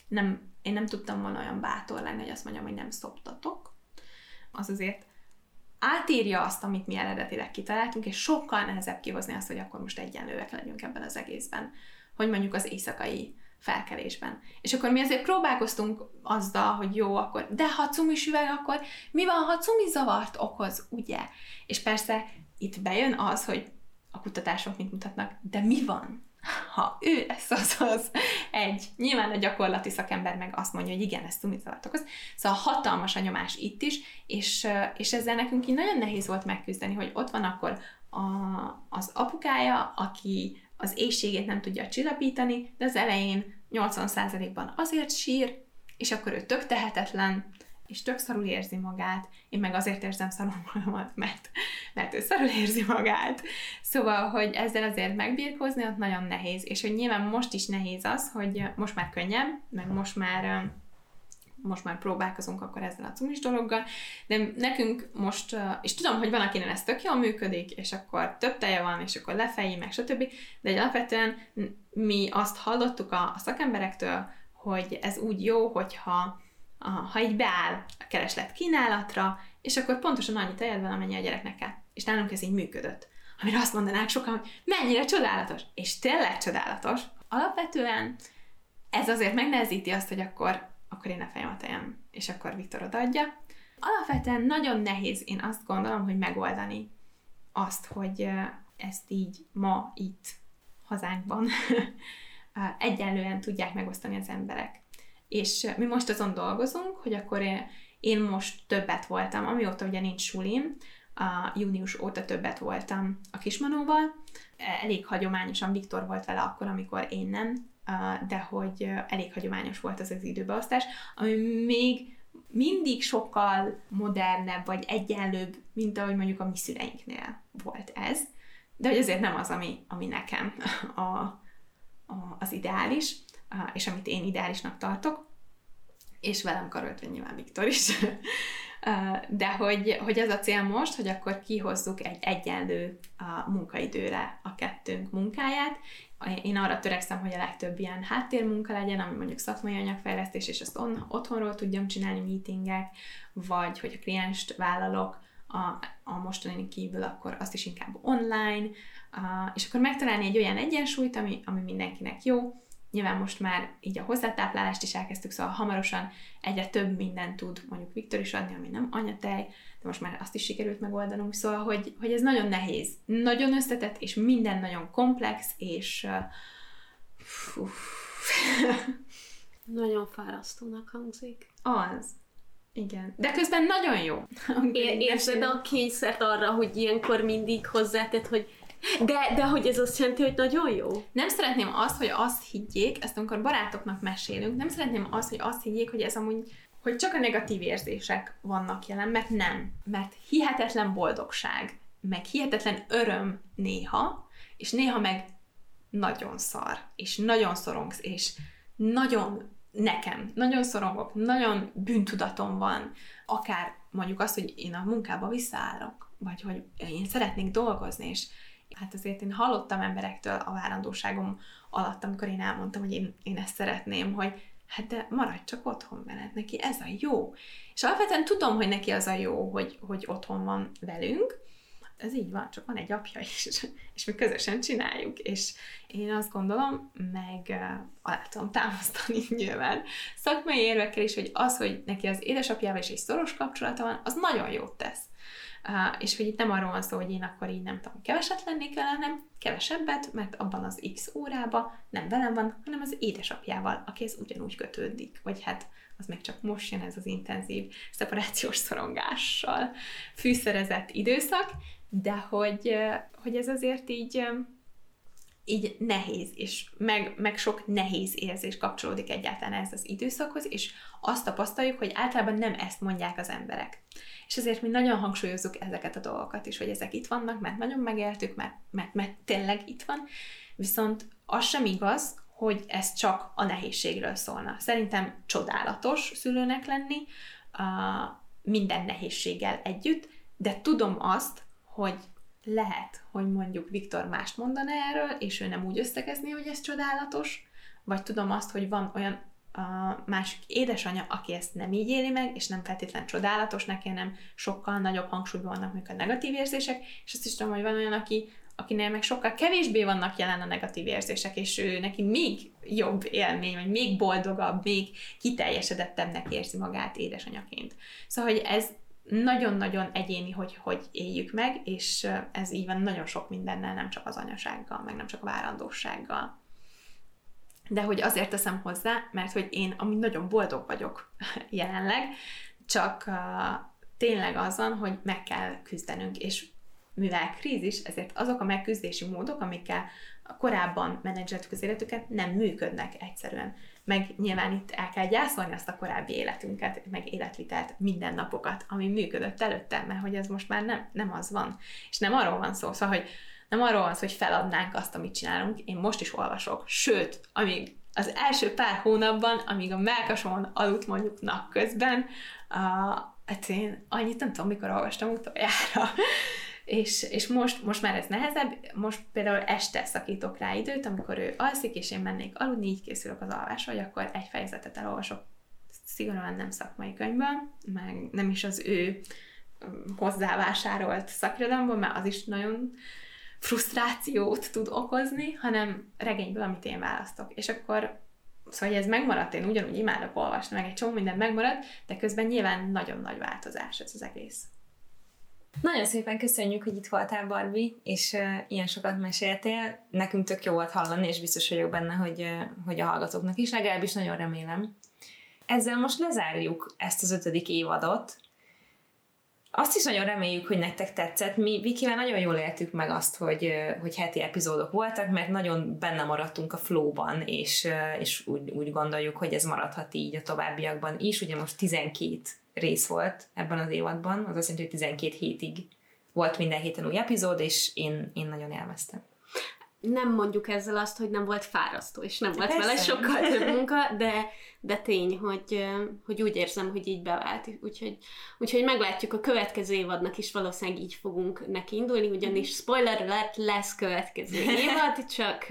Speaker 1: nem, én nem tudtam volna olyan bátor lenni, hogy azt mondjam, hogy nem szoptatok. Az azért átírja azt, amit mi eredetileg kitaláltunk, és sokkal nehezebb kihozni azt, hogy akkor most egyenlőek legyünk ebben az egészben, hogy mondjuk az éjszakai felkelésben. És akkor mi azért próbálkoztunk azzal, hogy jó, akkor, de ha cumis üveg, akkor mi van, ha cumi zavart okoz, ugye? És persze itt bejön az, hogy a kutatások mit mutatnak, de mi van, ha ő lesz az az egy, nyilván a gyakorlati szakember meg azt mondja, hogy igen, ez cumizavart okoz. Szóval hatalmas a nyomás itt is, és, és ezzel nekünk így nagyon nehéz volt megküzdeni, hogy ott van akkor a, az apukája, aki az éjségét nem tudja csillapítani, de az elején 80%-ban azért sír, és akkor ő tök tehetetlen, és tök szarul érzi magát, én meg azért érzem szarul magamat, mert, mert ő szarul érzi magát. Szóval, hogy ezzel azért megbírkozni, ott nagyon nehéz, és hogy nyilván most is nehéz az, hogy most már könnyebb, meg most már most már próbálkozunk akkor ezzel a cumis dologgal, de nekünk most, és tudom, hogy van, akinek ez tök jól működik, és akkor több teje van, és akkor lefejé, meg stb., de egy alapvetően mi azt hallottuk a, a szakemberektől, hogy ez úgy jó, hogyha ha így beáll a kereslet kínálatra, és akkor pontosan annyi tejed van, amennyi a gyereknek kell. És nálunk ez így működött. Amire azt mondanák sokan, hogy mennyire csodálatos. És tényleg csodálatos. Alapvetően ez azért megnehezíti azt, hogy akkor akkor én a fejem a tejem, és akkor Viktor odaadja. Alapvetően nagyon nehéz, én azt gondolom, hogy megoldani azt, hogy ezt így ma itt hazánkban egyenlően tudják megosztani az emberek. És mi most azon dolgozunk, hogy akkor én most többet voltam, amióta ugye nincs sulim, a június óta többet voltam a kismanóval. Elég hagyományosan Viktor volt vele akkor, amikor én nem, de hogy elég hagyományos volt az az időbeosztás, ami még mindig sokkal modernebb, vagy egyenlőbb, mint ahogy mondjuk a mi szüleinknél volt ez. De hogy azért nem az, ami, ami nekem a, a, az ideális, és amit én ideálisnak tartok, és velem karöltve nyilván Viktor is. De hogy, hogy ez a cél most, hogy akkor kihozzuk egy egyenlő munkaidőre a kettőnk munkáját, én arra törekszem, hogy a legtöbb ilyen háttérmunka legyen, ami mondjuk szakmai anyagfejlesztés, és azt on, otthonról tudjam csinálni meetingek, vagy hogy a klienst vállalok a, a mostani kívül, akkor azt is inkább online, uh, és akkor megtalálni egy olyan egyensúlyt, ami, ami mindenkinek jó, Nyilván most már így a hozzátáplálást is elkezdtük, szóval hamarosan egyre több mindent tud mondjuk Viktor is adni, ami nem anyatej, de most már azt is sikerült megoldanunk, szóval, hogy, hogy ez nagyon nehéz, nagyon összetett, és minden nagyon komplex, és uh,
Speaker 3: nagyon fárasztónak hangzik.
Speaker 1: Az. Igen. De közben nagyon jó.
Speaker 3: Érzed a kényszert arra, hogy ilyenkor mindig hozzátett, hogy de, de hogy ez azt jelenti, hogy nagyon jó?
Speaker 1: Nem szeretném azt, hogy azt higgyék, ezt amikor barátoknak mesélünk, nem szeretném azt, hogy azt higgyék, hogy ez amúgy hogy csak a negatív érzések vannak jelen, mert nem. Mert hihetetlen boldogság, meg hihetetlen öröm néha, és néha meg nagyon szar, és nagyon szorongsz, és nagyon nekem, nagyon szorongok, nagyon bűntudatom van, akár mondjuk azt, hogy én a munkába visszaállok, vagy hogy én szeretnék dolgozni, és hát azért én hallottam emberektől a várandóságom alatt, amikor én elmondtam, hogy én, én ezt szeretném, hogy hát de maradj csak otthon veled, neki ez a jó. És alapvetően tudom, hogy neki az a jó, hogy, hogy otthon van velünk, ez így van, csak van egy apja is, és mi közösen csináljuk, és én azt gondolom, meg alá tudom támasztani nyilván szakmai érvekkel is, hogy az, hogy neki az édesapjával is egy szoros kapcsolata van, az nagyon jót tesz. És hogy itt nem arról van szó, hogy én akkor így nem tudom, keveset lennék vele, hanem kevesebbet, mert abban az x órába nem velem van, hanem az édesapjával, akihez ugyanúgy kötődik, vagy hát az még csak most jön ez az intenzív szeparációs szorongással fűszerezett időszak, de hogy, hogy ez azért így így nehéz, és meg, meg sok nehéz érzés kapcsolódik egyáltalán ez az időszakhoz, és azt tapasztaljuk, hogy általában nem ezt mondják az emberek. És ezért mi nagyon hangsúlyozzuk ezeket a dolgokat is, hogy ezek itt vannak, mert nagyon megéltük, mert, mert, mert tényleg itt van, viszont az sem igaz, hogy ez csak a nehézségről szólna. Szerintem csodálatos szülőnek lenni, uh, minden nehézséggel együtt, de tudom azt, hogy lehet, hogy mondjuk Viktor mást mondana erről, és ő nem úgy összegezni, hogy ez csodálatos, vagy tudom azt, hogy van olyan a másik édesanyja, aki ezt nem így éli meg, és nem feltétlenül csodálatos neki, hanem sokkal nagyobb hangsúlyban vannak még a negatív érzések, és azt is tudom, hogy van olyan, aki, akinél meg sokkal kevésbé vannak jelen a negatív érzések, és ő neki még jobb élmény, vagy még boldogabb, még kiteljesedettebbnek érzi magát édesanyjaként. Szóval, hogy ez nagyon-nagyon egyéni, hogy hogy éljük meg, és ez így van nagyon sok mindennel, nem csak az anyasággal, meg nem csak a várandósággal. De hogy azért teszem hozzá, mert hogy én amúgy nagyon boldog vagyok jelenleg, csak uh, tényleg az van, hogy meg kell küzdenünk, és mivel krízis, ezért azok a megküzdési módok, amikkel korábban menedzseltük az életüket, nem működnek egyszerűen. Meg nyilván itt el kell gyászolni azt a korábbi életünket, meg életvitelt, mindennapokat, ami működött előtte, mert hogy ez most már nem, nem az van. És nem arról van szó, szóval, hogy nem arról van szó, hogy feladnánk azt, amit csinálunk. Én most is olvasok. Sőt, amíg az első pár hónapban, amíg a melkasomon aludt mondjuk napközben, uh, hát én annyit nem tudom, mikor olvastam utoljára. És, és most, most már ez nehezebb, most például este szakítok rá időt, amikor ő alszik, és én mennék aludni, így készülök az alvásra, hogy akkor egy fejezetet elolvasok szigorúan nem szakmai könyvben, meg nem is az ő hozzávásárolt szakirodalomból, mert az is nagyon frusztrációt tud okozni, hanem regényből, amit én választok. És akkor Szóval, ez megmaradt, én ugyanúgy imádok olvasni, meg egy csomó minden megmaradt, de közben nyilván nagyon nagy változás ez az egész.
Speaker 2: Nagyon szépen köszönjük, hogy itt voltál, Barbie, és uh, ilyen sokat meséltél. Nekünk tök jó volt hallani, és biztos vagyok benne, hogy, uh, hogy a hallgatóknak is, legalábbis nagyon remélem. Ezzel most lezárjuk ezt az ötödik évadot, azt is nagyon reméljük, hogy nektek tetszett. Mi Vikivel nagyon jól éltük meg azt, hogy, hogy heti epizódok voltak, mert nagyon benne maradtunk a flowban, és, és úgy, úgy gondoljuk, hogy ez maradhat így a továbbiakban is. Ugye most 12 rész volt ebben az évadban, az azt jelenti, hogy 12 hétig volt minden héten új epizód, és én, én nagyon élveztem
Speaker 3: nem mondjuk ezzel azt, hogy nem volt fárasztó, és nem volt Persze. vele sokkal több munka, de, de tény, hogy, hogy úgy érzem, hogy így bevált. Úgyhogy, úgyhogy meglátjuk a következő évadnak is valószínűleg így fogunk neki indulni, ugyanis mhm. spoiler lett, lesz következő évad, csak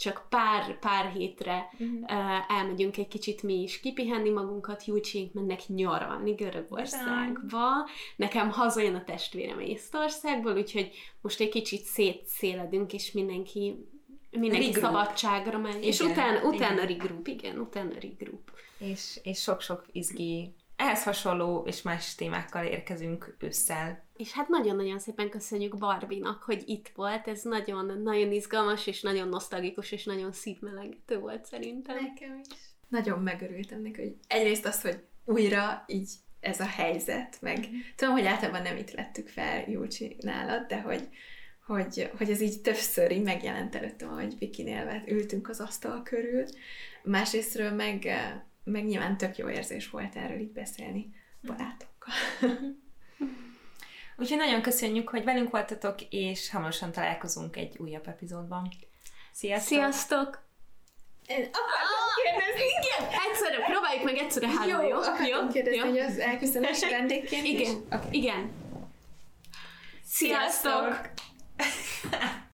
Speaker 3: csak pár, pár hétre uh-huh. uh, elmegyünk egy kicsit mi is kipihenni magunkat, Júcsénk mennek nyaralni Görögországba. Nekem hazajön a testvérem Észtországból, úgyhogy most egy kicsit szétszéledünk, és mindenki mindenki regroup. szabadságra megy. És utána, utána regroup, igen, utána regroup.
Speaker 2: És, és sok-sok izgi ehhez hasonló és más témákkal érkezünk ősszel.
Speaker 3: És hát nagyon-nagyon szépen köszönjük Barbinak, hogy itt volt. Ez nagyon-nagyon izgalmas, és nagyon nosztalgikus, és nagyon szívmelegítő volt szerintem.
Speaker 1: Nekem is. Nagyon megörültem neki, hogy egyrészt az, hogy újra így ez a helyzet, meg mm. tudom, hogy általában nem itt lettük fel Júlcsi nálad, de hogy, hogy, hogy ez így többször így megjelent előttem, hogy Vikinél ültünk az asztal körül. Másrésztről meg meg nyilván tök jó érzés volt erről így beszélni barátokkal.
Speaker 2: Úgyhogy nagyon köszönjük, hogy velünk voltatok, és hamarosan találkozunk egy újabb epizódban. Sziasztok!
Speaker 3: Sziasztok!
Speaker 1: Én akartam kérdezni.
Speaker 3: Igen, egyszerre, próbáljuk meg egyszerre három, jó? Jó,
Speaker 1: akartam jó? kérdezni, jó? hogy az elköszönési vendégként
Speaker 3: Igen, is? Okay. igen. Sziasztok! Sziasztok!